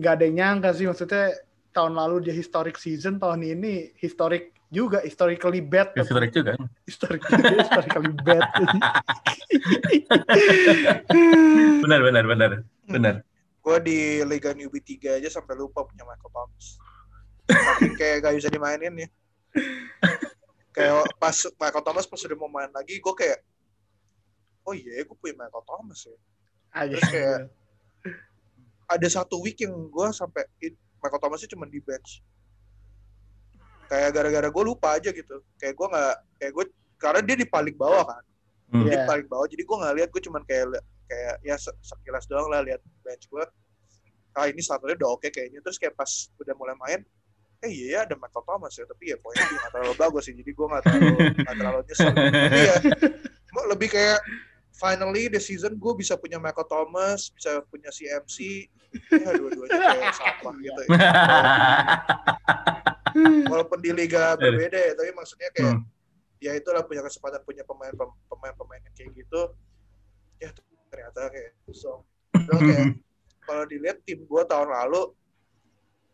nggak ada yang nyangka sih maksudnya tahun lalu dia historic season, tahun ini historic juga, historically bad. Ya, historic juga Historic, historically bad. benar benar benar benar Gue di Liga Newbie 3 aja sampai lupa punya Michael Thomas. Tapi kayak gak bisa dimainin ya. Kayak pas Michael Thomas pas udah mau main lagi, gue kayak, oh iya gue punya Michael Thomas ya. Aja. Terus kayak- Ada satu week yang gue sampai it- Michael Thomasnya cuma di bench. Kayak gara-gara gue lupa aja gitu. Kayak gue nggak, kayak gue karena dia di paling bawah kan. Hmm. Dia Iya. paling bawah, jadi gue nggak lihat. Gue cuman kayak kayak ya se- sekilas doang lah lihat bench gue. Ah ini starternya udah oke kayaknya. Terus kayak pas udah mulai main, eh iya ya ada Michael Thomas ya. Tapi ya poinnya juga nggak terlalu bagus sih. Jadi gue nggak terlalu nggak terlalu nyesel. Tapi ya cuma lebih kayak finally the season gue bisa punya Michael Thomas, bisa punya CMC. Ya dua-duanya kayak sampah gitu. Ya. Walaupun di liga berbeda ya, tapi maksudnya kayak Hmm. ya itulah punya kesempatan punya pemain pemain pemain yang kayak gitu ya ternyata kayak so kayak kalau dilihat tim gue tahun lalu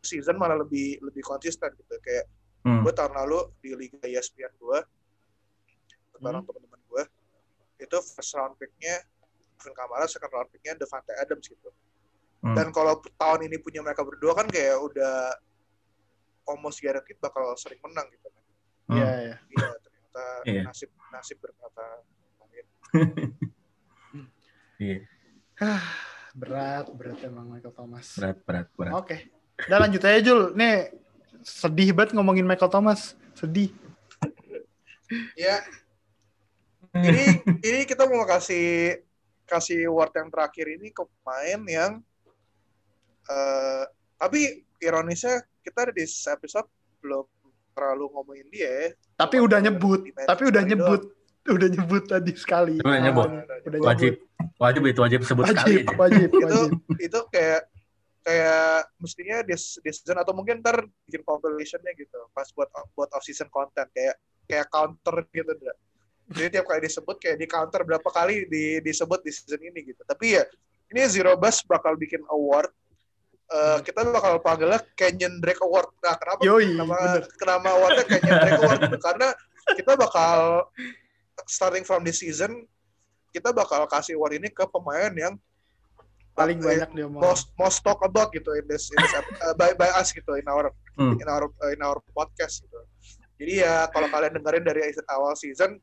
season malah lebih lebih konsisten gitu kayak Hmm. gue tahun lalu di liga ESPN gue bareng teman-teman gue itu first round picknya Alvin Kamara second round picknya Devante Adams gitu Hmm. dan kalau tahun ini punya mereka berdua kan kayak udah almost guaranteed bakal sering menang gitu kan Hmm. Iya, iya. iya ternyata Iya. nasib nasib berkata lain Iya, Berat, berat emang Michael Thomas. berat berat berat Oke. Udah lanjut aja Jul. Nih sedih banget ngomongin Michael Thomas. Sedih. Ya. Ini ini kita mau kasih kasih award yang terakhir ini ke pemain yang eh tapi ironisnya kita di episode belum terlalu ngomongin dia. ya. Tapi udah nyebut. Tapi udah nyebut. Udah nyebut tadi sekali. Udah nyebut. Udah Wajib, wajib itu wajib sebut sekali Wajib, wajib, itu wajib. itu kayak kayak mestinya di, di season atau mungkin ntar bikin compilationnya gitu pas buat buat off season content kayak kayak counter gitu Dra. Jadi tiap kali disebut kayak di counter berapa kali di, disebut di season ini gitu tapi ya ini Zero Bus bakal bikin award Eh, kita bakal panggilnya Canyon Drake Award nah kenapa Yoi, kenapa bener. kenapa awardnya Canyon Drake Award gitu? karena kita bakal starting from this season kita bakal kasih award ini ke pemain yang Paling eh, banyak dia mau. most most talk about gitu in this, in this uh, by by us gitu in our Hmm. in our uh, in our podcast gitu. Jadi ya kalau kalian dengerin dari awal season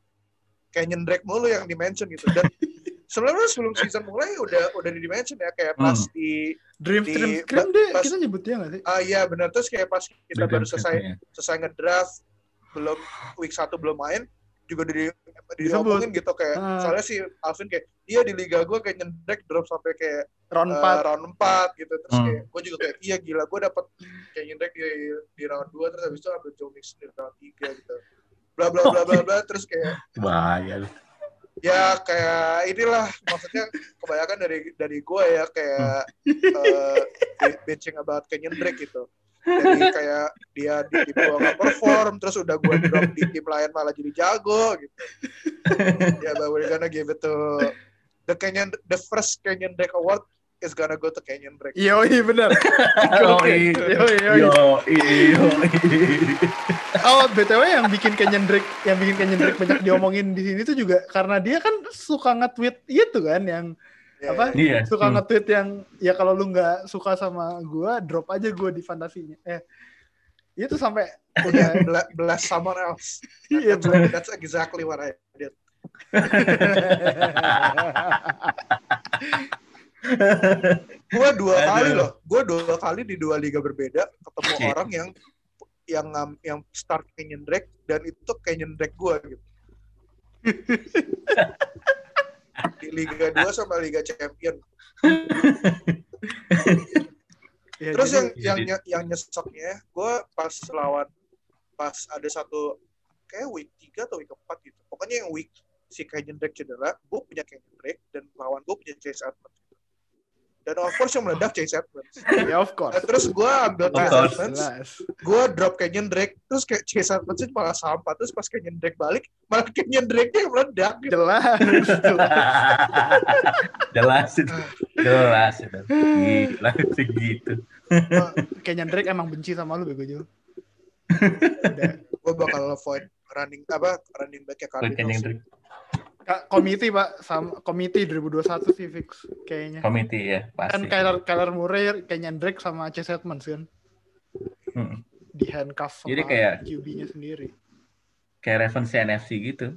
Canyon Drake mulu yang dimention gitu dan sebenarnya sebelum season mulai udah udah di dimension ya kayak pas Hmm. di Dream di- Scream deh, pas- kita nyebut dia nggak sih? ah iya benar terus kayak pas kita Udah baru selesai segini ya. selesai ngedraft belum week satu belum main juga di diomongin gitu kayak Ah. soalnya si Alvin kayak iya di liga gue kayak Drake drop sampai kayak Round eh, 4. round 4 gitu terus Hmm. kayak gue juga kayak iya gila gue dapet kayak Drake di di round 2 terus habis itu ambil Joe Mixon di round 3 gitu bla bla bla bla bla terus kayak Bahaya. ya kayak inilah maksudnya kebanyakan dari dari gue ya kayak eh, be- bitching about Kenyon Drake gitu jadi kayak dia di tim gue nggak perform terus udah gue drop di tim lain malah jadi jago gitu ya but we're gonna give it to the Kenyon the first Kenyon Drake Award is gonna go to Kenyon Drake Yoi, bener. Yoi. Yoi, yoi. Yoi, yoi. Oh, BTW yang bikin Kenyon Drake, yang bikin Kenyon Drake banyak diomongin di sini tuh juga karena dia kan suka nge-tweet itu kan yang Ya, Apa? ya. Iya. suka Hmm. nge-tweet yang ya kalau lu nggak suka sama gua, drop aja gua di fantasinya. Eh, itu sampai udah Bla- bless someone else iya that's, that's exactly what I did gue dua Aduh. kali loh gue dua kali di dua liga berbeda ketemu orang yang yang ngam- yang start Canyon Drake dan itu Canyon Drake gue gitu. Di Liga 2 sama Liga Champion. Ya, terus jadi- yang yang jadi- nye- yang nyeseknya gue pas lawan pas ada satu kayak week 3 atau week 4 gitu. Pokoknya yang week si Canyon Drake cedera gue punya Canyon Drake dan lawan gue punya Chase Edmonds dan of course yang meledak Chase Edmonds ya of course. Dan terus gue ambil Of Chase course. Edmonds gue drop Canyon Drake terus kayak Chase Edmonds itu malah sampah terus pas Canyon Drake balik malah Canyon Drake yang meledak gitu. Jelas. Jelas itu. Jelas itu. Gila segitu. Kenyon Drake emang benci sama lu bego Jul. gue bakal avoid running apa running backnya Kenyon Cardinals Komite pak, sama komite 2021 sih fix kayaknya. Committee ya, Kan pasti. Kyler, Kyler Murray, Kenyon Drake sama Chase Edmonds kan Mm. di handcuff sama Jadi kayak- QB-nya sendiri. Kayak referensi NFC gitu.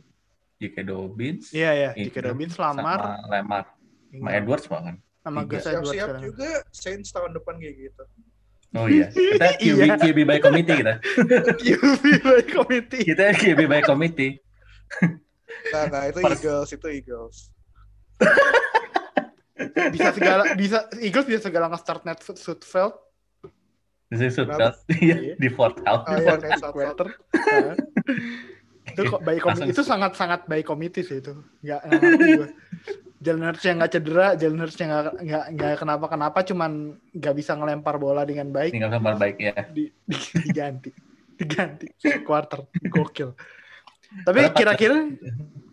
J.K. Dobbins. Iya ya, Ingram, J.K. Dobbins lamar Sama Lamar. Sama Edwards bahkan. sama. Gus Edwards siap-siap sekarang. juga Saints tahun depan kayak gitu Oh iya. Kita QB, Iya. QB by committee kita. QB by committee. Kita QB by committee. nah, nah itu Pas- Eagles itu Eagles Bisa segala bisa Eagles bisa segala nge-start net Sudfeld is Kenapa? Iya, di fourth out. Oh, di iya, fourth kayak Sudfeld. quarter. Nah. itu kok Langsung- itu sangat sangat by committee sih itu. Enggak gue. Jalen Hurts-nya nggak cedera, Jalen Hurts-nya nggak nggak nggak kenapa-kenapa, cuman nggak bisa ngelempar bola dengan baik. Tinggal gambar baik ya. di, di- diganti diganti quarter gokil tapi kira-kira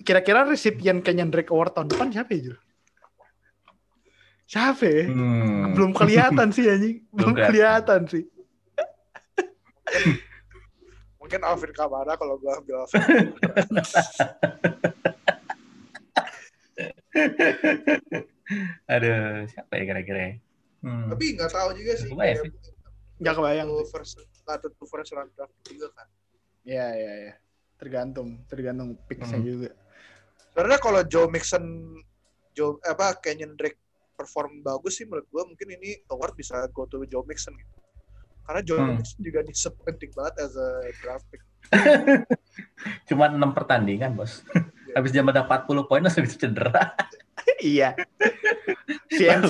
kira-kira resipien Kenyan Drake Award tahun depan siapa ya Jul? siapa ya? Hmm. belum kelihatan sih anjing belum Belum kelihatan sih mungkin Alvin Kamara kalau gue ambil Alvin Aduh, siapa ya kira-kira ya? Hmm. tapi nggak tahu juga sih Kebayang nggak kebayang tentu sih. first nggak tentu first round draft juga kan ya ya ya tergantung tergantung picksnya Hmm. juga sebenarnya kalau Joe Mixon Joe apa Kenyon Drake perform bagus sih menurut gue mungkin ini award bisa go to Joe Mixon gitu Karena John Hmm. Robinson juga disappointing banget as a draft pick. Cuma 6 pertandingan, Bos. Habis dia mendapat 40 poin langsung bisa cedera. iya. Si MC,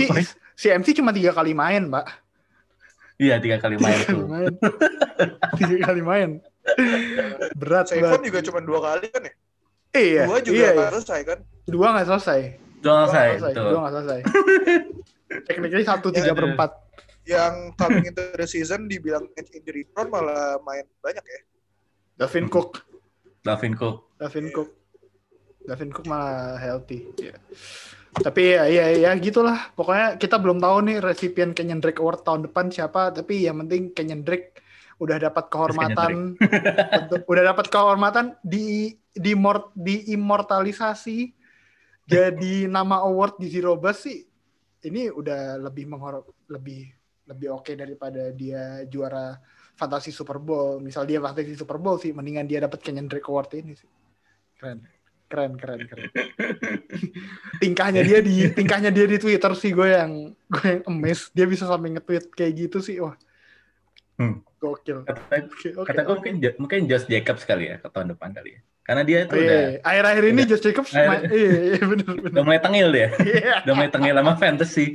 si MC cuma tiga kali main, Mbak. Iya, tiga kali main Tiga kali tuh. main. tiga kali main. Berat banget. juga cuma dua kali kan ya? Iya, Dua juga iya, iya. selesai kan? Dua nggak selesai. Dua nggak selesai. Dua nggak selesai. Technically satu tiga aduh. per empat. Yang coming into the season dibilang injury prone malah main banyak ya. Davin Cook. Dalvin Cook. Davin Cook. Davin Cook malah healthy. Iya. Tapi ya, ya, ya gitulah. Pokoknya kita belum tahu nih resipien Kenyan Drake Award tahun depan siapa. Tapi yang penting Kenyan Drake udah dapat kehormatan, Betul. udah dapat kehormatan di di mor, diimmortalisasi jadi nama award di Zero Bus sih. Ini udah lebih menghor lebih lebih oke daripada dia juara fantasi Super Bowl. Misal dia fantasi Super Bowl sih, mendingan dia dapat Kenyan Drake Award ini sih. Keren. Keren, keren, keren. tingkahnya dia di tingkahnya dia di Twitter sih gue yang gue yang amazed. Dia bisa sampai nge-tweet kayak gitu sih. Wah. Hmm. Gokil. Kata, Oke, oke. kata gue mungkin, mungkin Josh Jacobs kali ya ke tahun depan kali ya. Karena dia itu Oh, udah, iya. Akhir-akhir ini udah- Josh Jacobs Akhir- main, iya, iya, bener, bener. udah mulai tengil dia. Iya. Udah mulai tengil sama fantasy.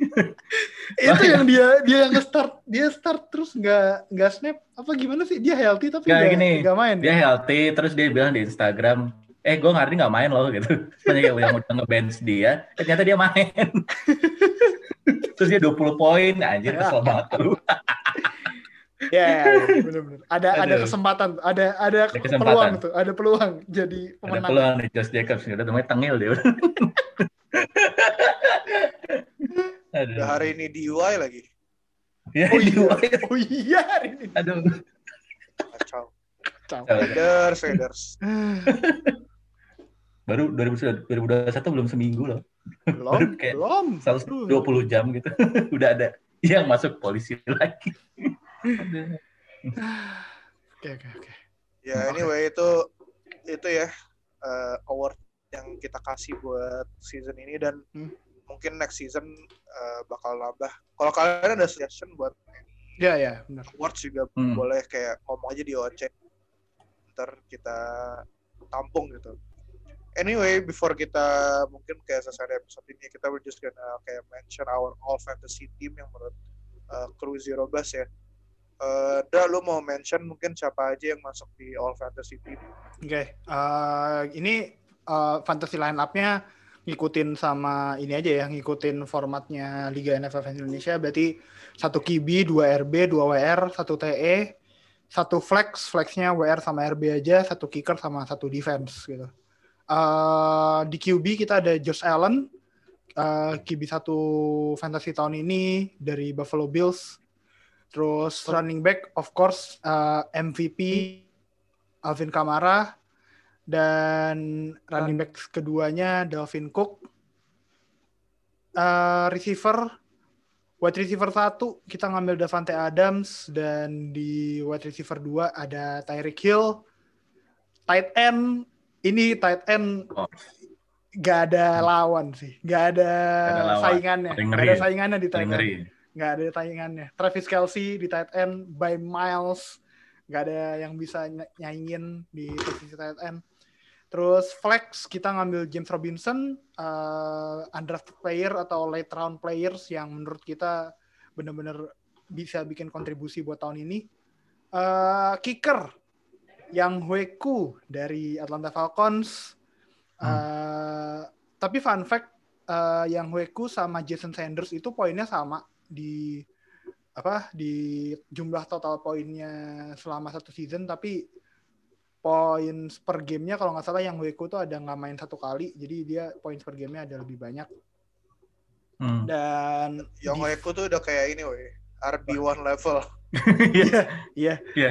itu yang dia dia yang start dia start terus nggak nggak snap apa gimana sih dia healthy tapi Nggak, gini. nggak main Dia healthy, terus dia bilang di Instagram, eh gue hari ini nggak main loh gitu. Banyak yang yang udah nge-bench dia, eh, ternyata dia main. terus dia 20 poin, anjir kesel banget lu. Ya benar-benar ada ada Aduh. kesempatan ada ada, Ada kesempatan. peluang tuh ada peluang jadi Ada pemenang peluang nih Josh Jacobs udah mulai tengil dia. Aduh. Udah hari ini di UI lagi. Ya, oh di iya UI. oh iya hari ini Aduh. Kacau. Kacau. Faders, Faders. Baru 2000 2021 belum seminggu loh. belum Baru kayak belum 120 jam gitu. udah ada yang masuk polisi lagi. Oke oke oke Ya anyway itu itu ya eh, award yang kita kasih buat season ini dan Hmm. mungkin next season eh, bakal nambah. Kalau kalian ada suggestion buat ya ya benar awards juga Hmm. boleh kayak ngomong aja di OC. Ntar kita tampung gitu. Anyway, before kita mungkin kayak selesai episode ini, kita we're just gonna kayak mention our all fantasy team yang menurut uh, crew Zero Bus ya. Uh, Da, lu mau mention mungkin siapa aja yang masuk di all fantasy team? oke eh, ini eh, fantasy line up-nya ngikutin sama ini aja ya ngikutin formatnya Liga NFL Fans Indonesia berarti satu QB, dua RB, dua WR, satu TE, satu flex, flexnya WR sama RB aja, satu kicker sama satu defense gitu. Eh, di QB kita ada Josh Allen, eh, QB satu fantasy tahun ini dari Buffalo Bills. Terus running back, of course, eh, MVP Alvin Kamara dan running back keduanya Dalvin Cook. Eh, receiver, wide receiver satu kita ngambil Davante Adams dan di wide receiver 2 ada Tyreek Hill. Tight end ini tight end Oh. gak ada lawan sih, gak ada, Nggak ada lawan. saingannya, gak ada ya. saingannya di tight end. Nggak ada tayangannya. Travis Kelsey di tight end by miles, nggak ada yang bisa ny- nyaingin di posisi tight end. Terus flex kita ngambil James Robinson, uh, undrafted player atau late round players yang menurut kita benar-benar bisa bikin kontribusi buat tahun ini. Uh, kicker yang Hueku dari Atlanta Falcons. Uh, Tapi fun fact, uh, yang Hueku sama Jason Sanders itu poinnya sama di apa di jumlah total poinnya selama satu season tapi poin per gamenya kalau nggak salah yang Hueku tuh ada nggak main satu kali jadi dia poin per gamenya ada lebih banyak Hmm. dan Yang di- Oeku tuh udah kayak ini, weh. RB1 level. Iya. iya Iya.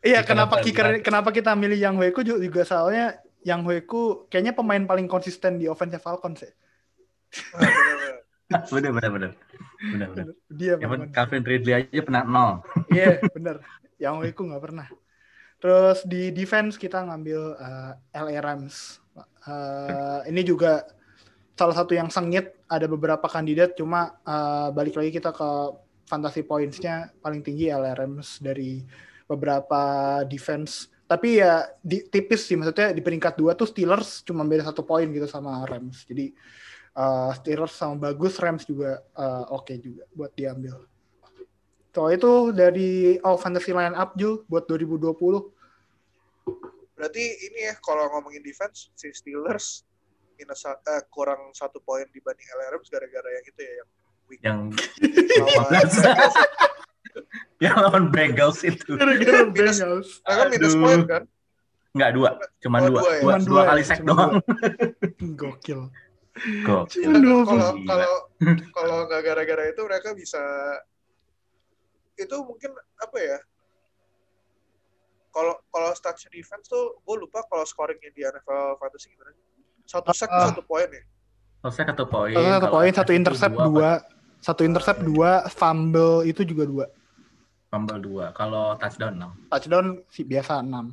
iya Kicker kenapa apa- kicker kenapa kita milih yang Hueku juga, juga soalnya yang Hueku kayaknya pemain paling konsisten di offense Falcons ya Ah. Bener, bener, bener. Bener, bener. dia kan Calvin Ridley aja pernah nol. Iya, bener. Yang Wiku nggak pernah. Terus di defense kita ngambil uh, LA Rams. Uh, ini juga salah satu yang sengit. Ada beberapa kandidat, cuma uh, balik lagi kita ke fantasy points-nya paling tinggi LRMs dari beberapa defense. Tapi ya di, tipis sih maksudnya di peringkat dua tuh Steelers cuma beda satu poin gitu sama Rams. Jadi uh, Steelers sama bagus, Rams juga uh, oke okay juga buat diambil. So itu dari all fantasy line up Jul buat 2020. Berarti ini ya kalau ngomongin defense si Steelers in a, uh, kurang satu poin dibanding LRM gara-gara yang itu ya yang week. Yang yang lawan Bengals itu. Gara-gara Minus- Bengals. Kan minus poin kan? Enggak dua, cuman Oh, dua. dua ya? Dua, Cuman dua dua kali ya, sack cuman doang. Gokil. Kok. Iya, Cuman dua kalau kalau kalau nggak gara-gara itu mereka bisa itu mungkin apa ya? Kalau kalau stats defense tuh gue lupa kalau scoringnya di NFL fantasy gimana? Satu sack Ah. satu poin ya. Selesai satu poin. Satu, satu Kalau poin, satu intercept dua, dua, satu intercept dua, fumble itu juga dua. Fumble dua. Kalau touchdown enam. Touchdown sih biasa enam.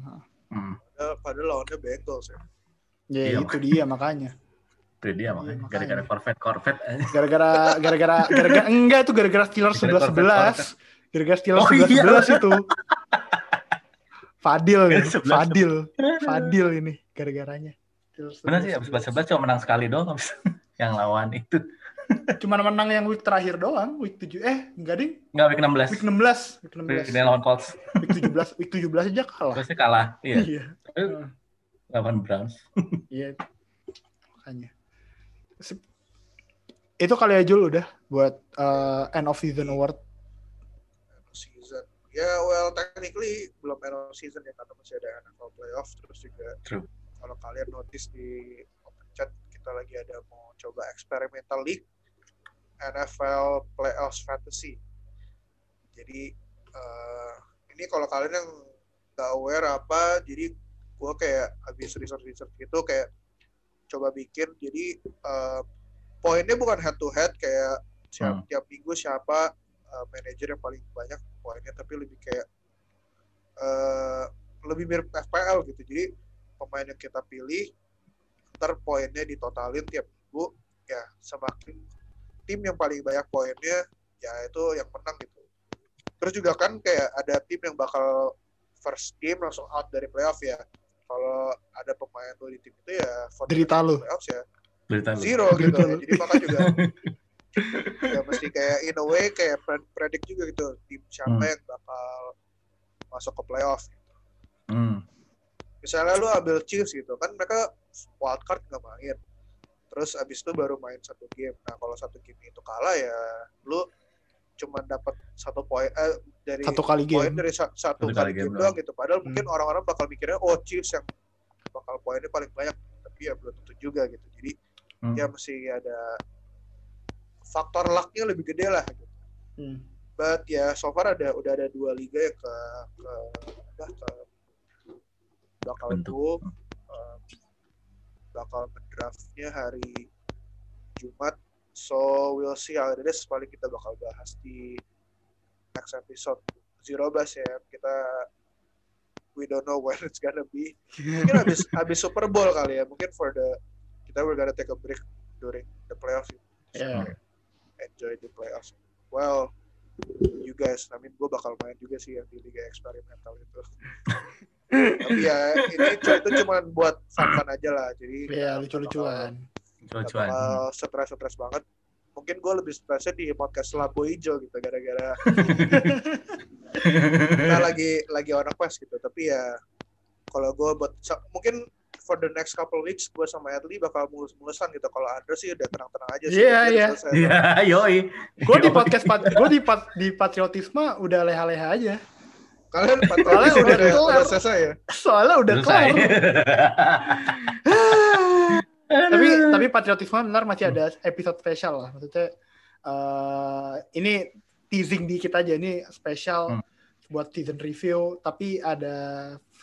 Hmm. Padahal, padahal lawannya Bengals ya. Ya Iya. itu dia makanya. Itu dia makanya. makanya. Gara-gara Corvette Corvette. aja. Gara-gara gara-gara gara-gara enggak itu gara-gara Steelers sebelas sebelas. Gara-gara Steelers Oh, sebelas iya. sebelas itu. Fadil nih, 11. Fadil, Fadil ini gara-garanya. Benar sih, abis 11 cuma menang sekali doang yang lawan itu. Cuman menang yang week terakhir doang, week 7 eh enggak ding, Enggak week 16. week 16, week Week 16. ini lawan Colts. Week 17, week 17 aja kalah. Terusnya kalah. Iya. Iya. Tapi Lawan Browns. Iya. Makanya. Sip. Itu kali aja udah buat uh, end of season award. season. Ya, well, technically belum end of season ya karena masih ada NFL playoff terus juga. True. Kalau kalian notice di open chat kita lagi ada mau coba experimental league NFL playoffs fantasy. Jadi eh, ini kalau kalian yang nggak aware apa, jadi gua kayak habis research research gitu kayak coba bikin. Jadi eh, poinnya bukan head to head kayak siap, Hmm. tiap minggu siapa uh, manajer yang paling banyak poinnya tapi lebih kayak eh lebih mirip FPL gitu jadi pemain yang kita pilih ntar poinnya ditotalin tiap minggu ya semakin tim yang paling banyak poinnya ya itu yang menang gitu terus juga kan kayak ada tim yang bakal first game langsung out dari playoff ya kalau ada pemain tuh di tim itu ya Derita lu. playoffs ya Berita lu. zero gitu Betul. ya. jadi makanya juga ya mesti kayak in a way kayak pre- predict juga gitu tim siapa Hmm. yang bakal masuk ke playoff Hmm. misalnya lu ambil Chiefs gitu kan mereka wildcard nggak main terus abis itu baru main satu game nah kalau satu game itu kalah ya lu cuma dapat satu poin eh, dari Satu kali poin game. dari sa- satu, Satu kali, kali game, game doang doang. gitu padahal Hmm. mungkin orang-orang bakal mikirnya oh Chiefs yang bakal poinnya paling banyak tapi ya belum tentu juga gitu jadi Hmm. ya mesti ada faktor lucknya lebih gede lah gitu. Hmm. But ya so far ada udah ada dua liga yang ke ke apa, ke bakal boom, eh, bakal mendraftnya hari Jumat. So we'll see how it is. Paling kita bakal bahas di next episode Zero Bus ya. Kita we don't know when it's gonna be. Mungkin habis habis Super Bowl kali ya. Mungkin for the kita we're gonna take a break during the playoffs. Yeah. Enjoy the playoffs. Well, you guys, I mean gue bakal main juga sih yang di liga eksperimental itu. Tapi ya ini itu cuma buat fun-fun aja lah. Jadi nggak lucu-lucuan. Cuan-cuan. bakal stres-stres banget. Mungkin gue lebih stresnya di podcast Labu Hijau gitu gara-gara kita lagi lagi on a quest gitu. Tapi ya kalau gue buat mungkin for the next couple weeks gue sama Adli bakal mulus-mulusan gitu. Kalau Andre sih udah tenang-tenang aja sih. Iya, iya. Iya, yoi. Gue di podcast pat- gue di pat- di patriotisme udah leha-leha aja. Kalian Soalnya patriotisme udah udah, udah selesai ya? Soalnya udah Selesai. kelar. tapi tapi patriotisme benar masih ada episode spesial lah maksudnya eh, ini teasing dikit aja ini spesial Hmm. buat season review tapi ada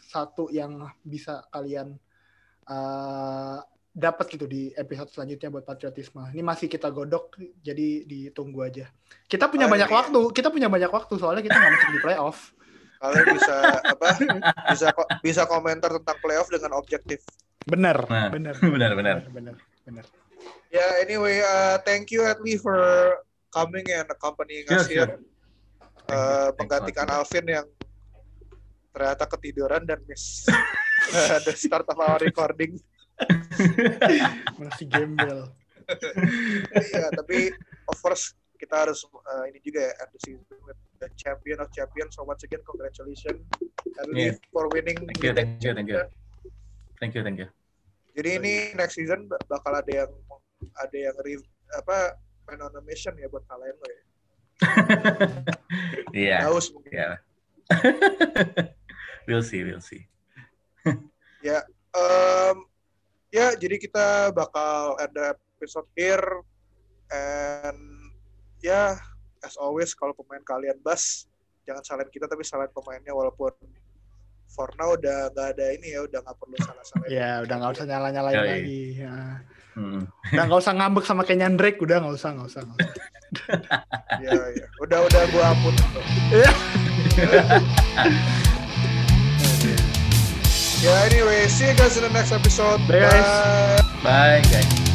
satu yang bisa kalian eh, dapat gitu di episode selanjutnya buat patriotisme ini masih kita godok jadi ditunggu aja kita punya Oh, banyak iya. waktu kita punya banyak waktu soalnya kita nggak masuk di playoff Kalian bisa apa? Bisa bisa komentar tentang playoff dengan objektif. Bener Nah, bener benar, benar. bener bener Ya, anyway, uh, thank you Adli for coming and accompanying us Sure, here. Eh, Thanks menggantikan. Alvin yang ternyata ketiduran dan miss the start of our recording. Masih gembel. Iya, tapi of course kita harus uh, ini juga ya at the season with the champion of champions. So once again congratulations Ellie Yeah. for winning. Thank you, thank you, thank you. Thank you, thank you. Jadi ini next season bak- bakal ada yang ada yang re- apa man on a mission ya buat kalian lo ya. Iya, Haus mungkin. iya. we'll see, we'll see. Um, ya jadi kita bakal ada episode here and ya as always kalau pemain kalian bas jangan salahin kita tapi salahin pemainnya walaupun for now udah nggak ada ini ya udah nggak perlu salah salahin Ya, udah nggak usah nyala-nyalain Yoi. lagi. Ya. Hmm. Udah nggak usah ngambek sama Kenyan Drake, udah nggak usah, nggak usah. nggak usah. ya, ya. udah udah gua ampun ya anyway see you guys in the next episode Bye, guys. Bye. Bye, guys.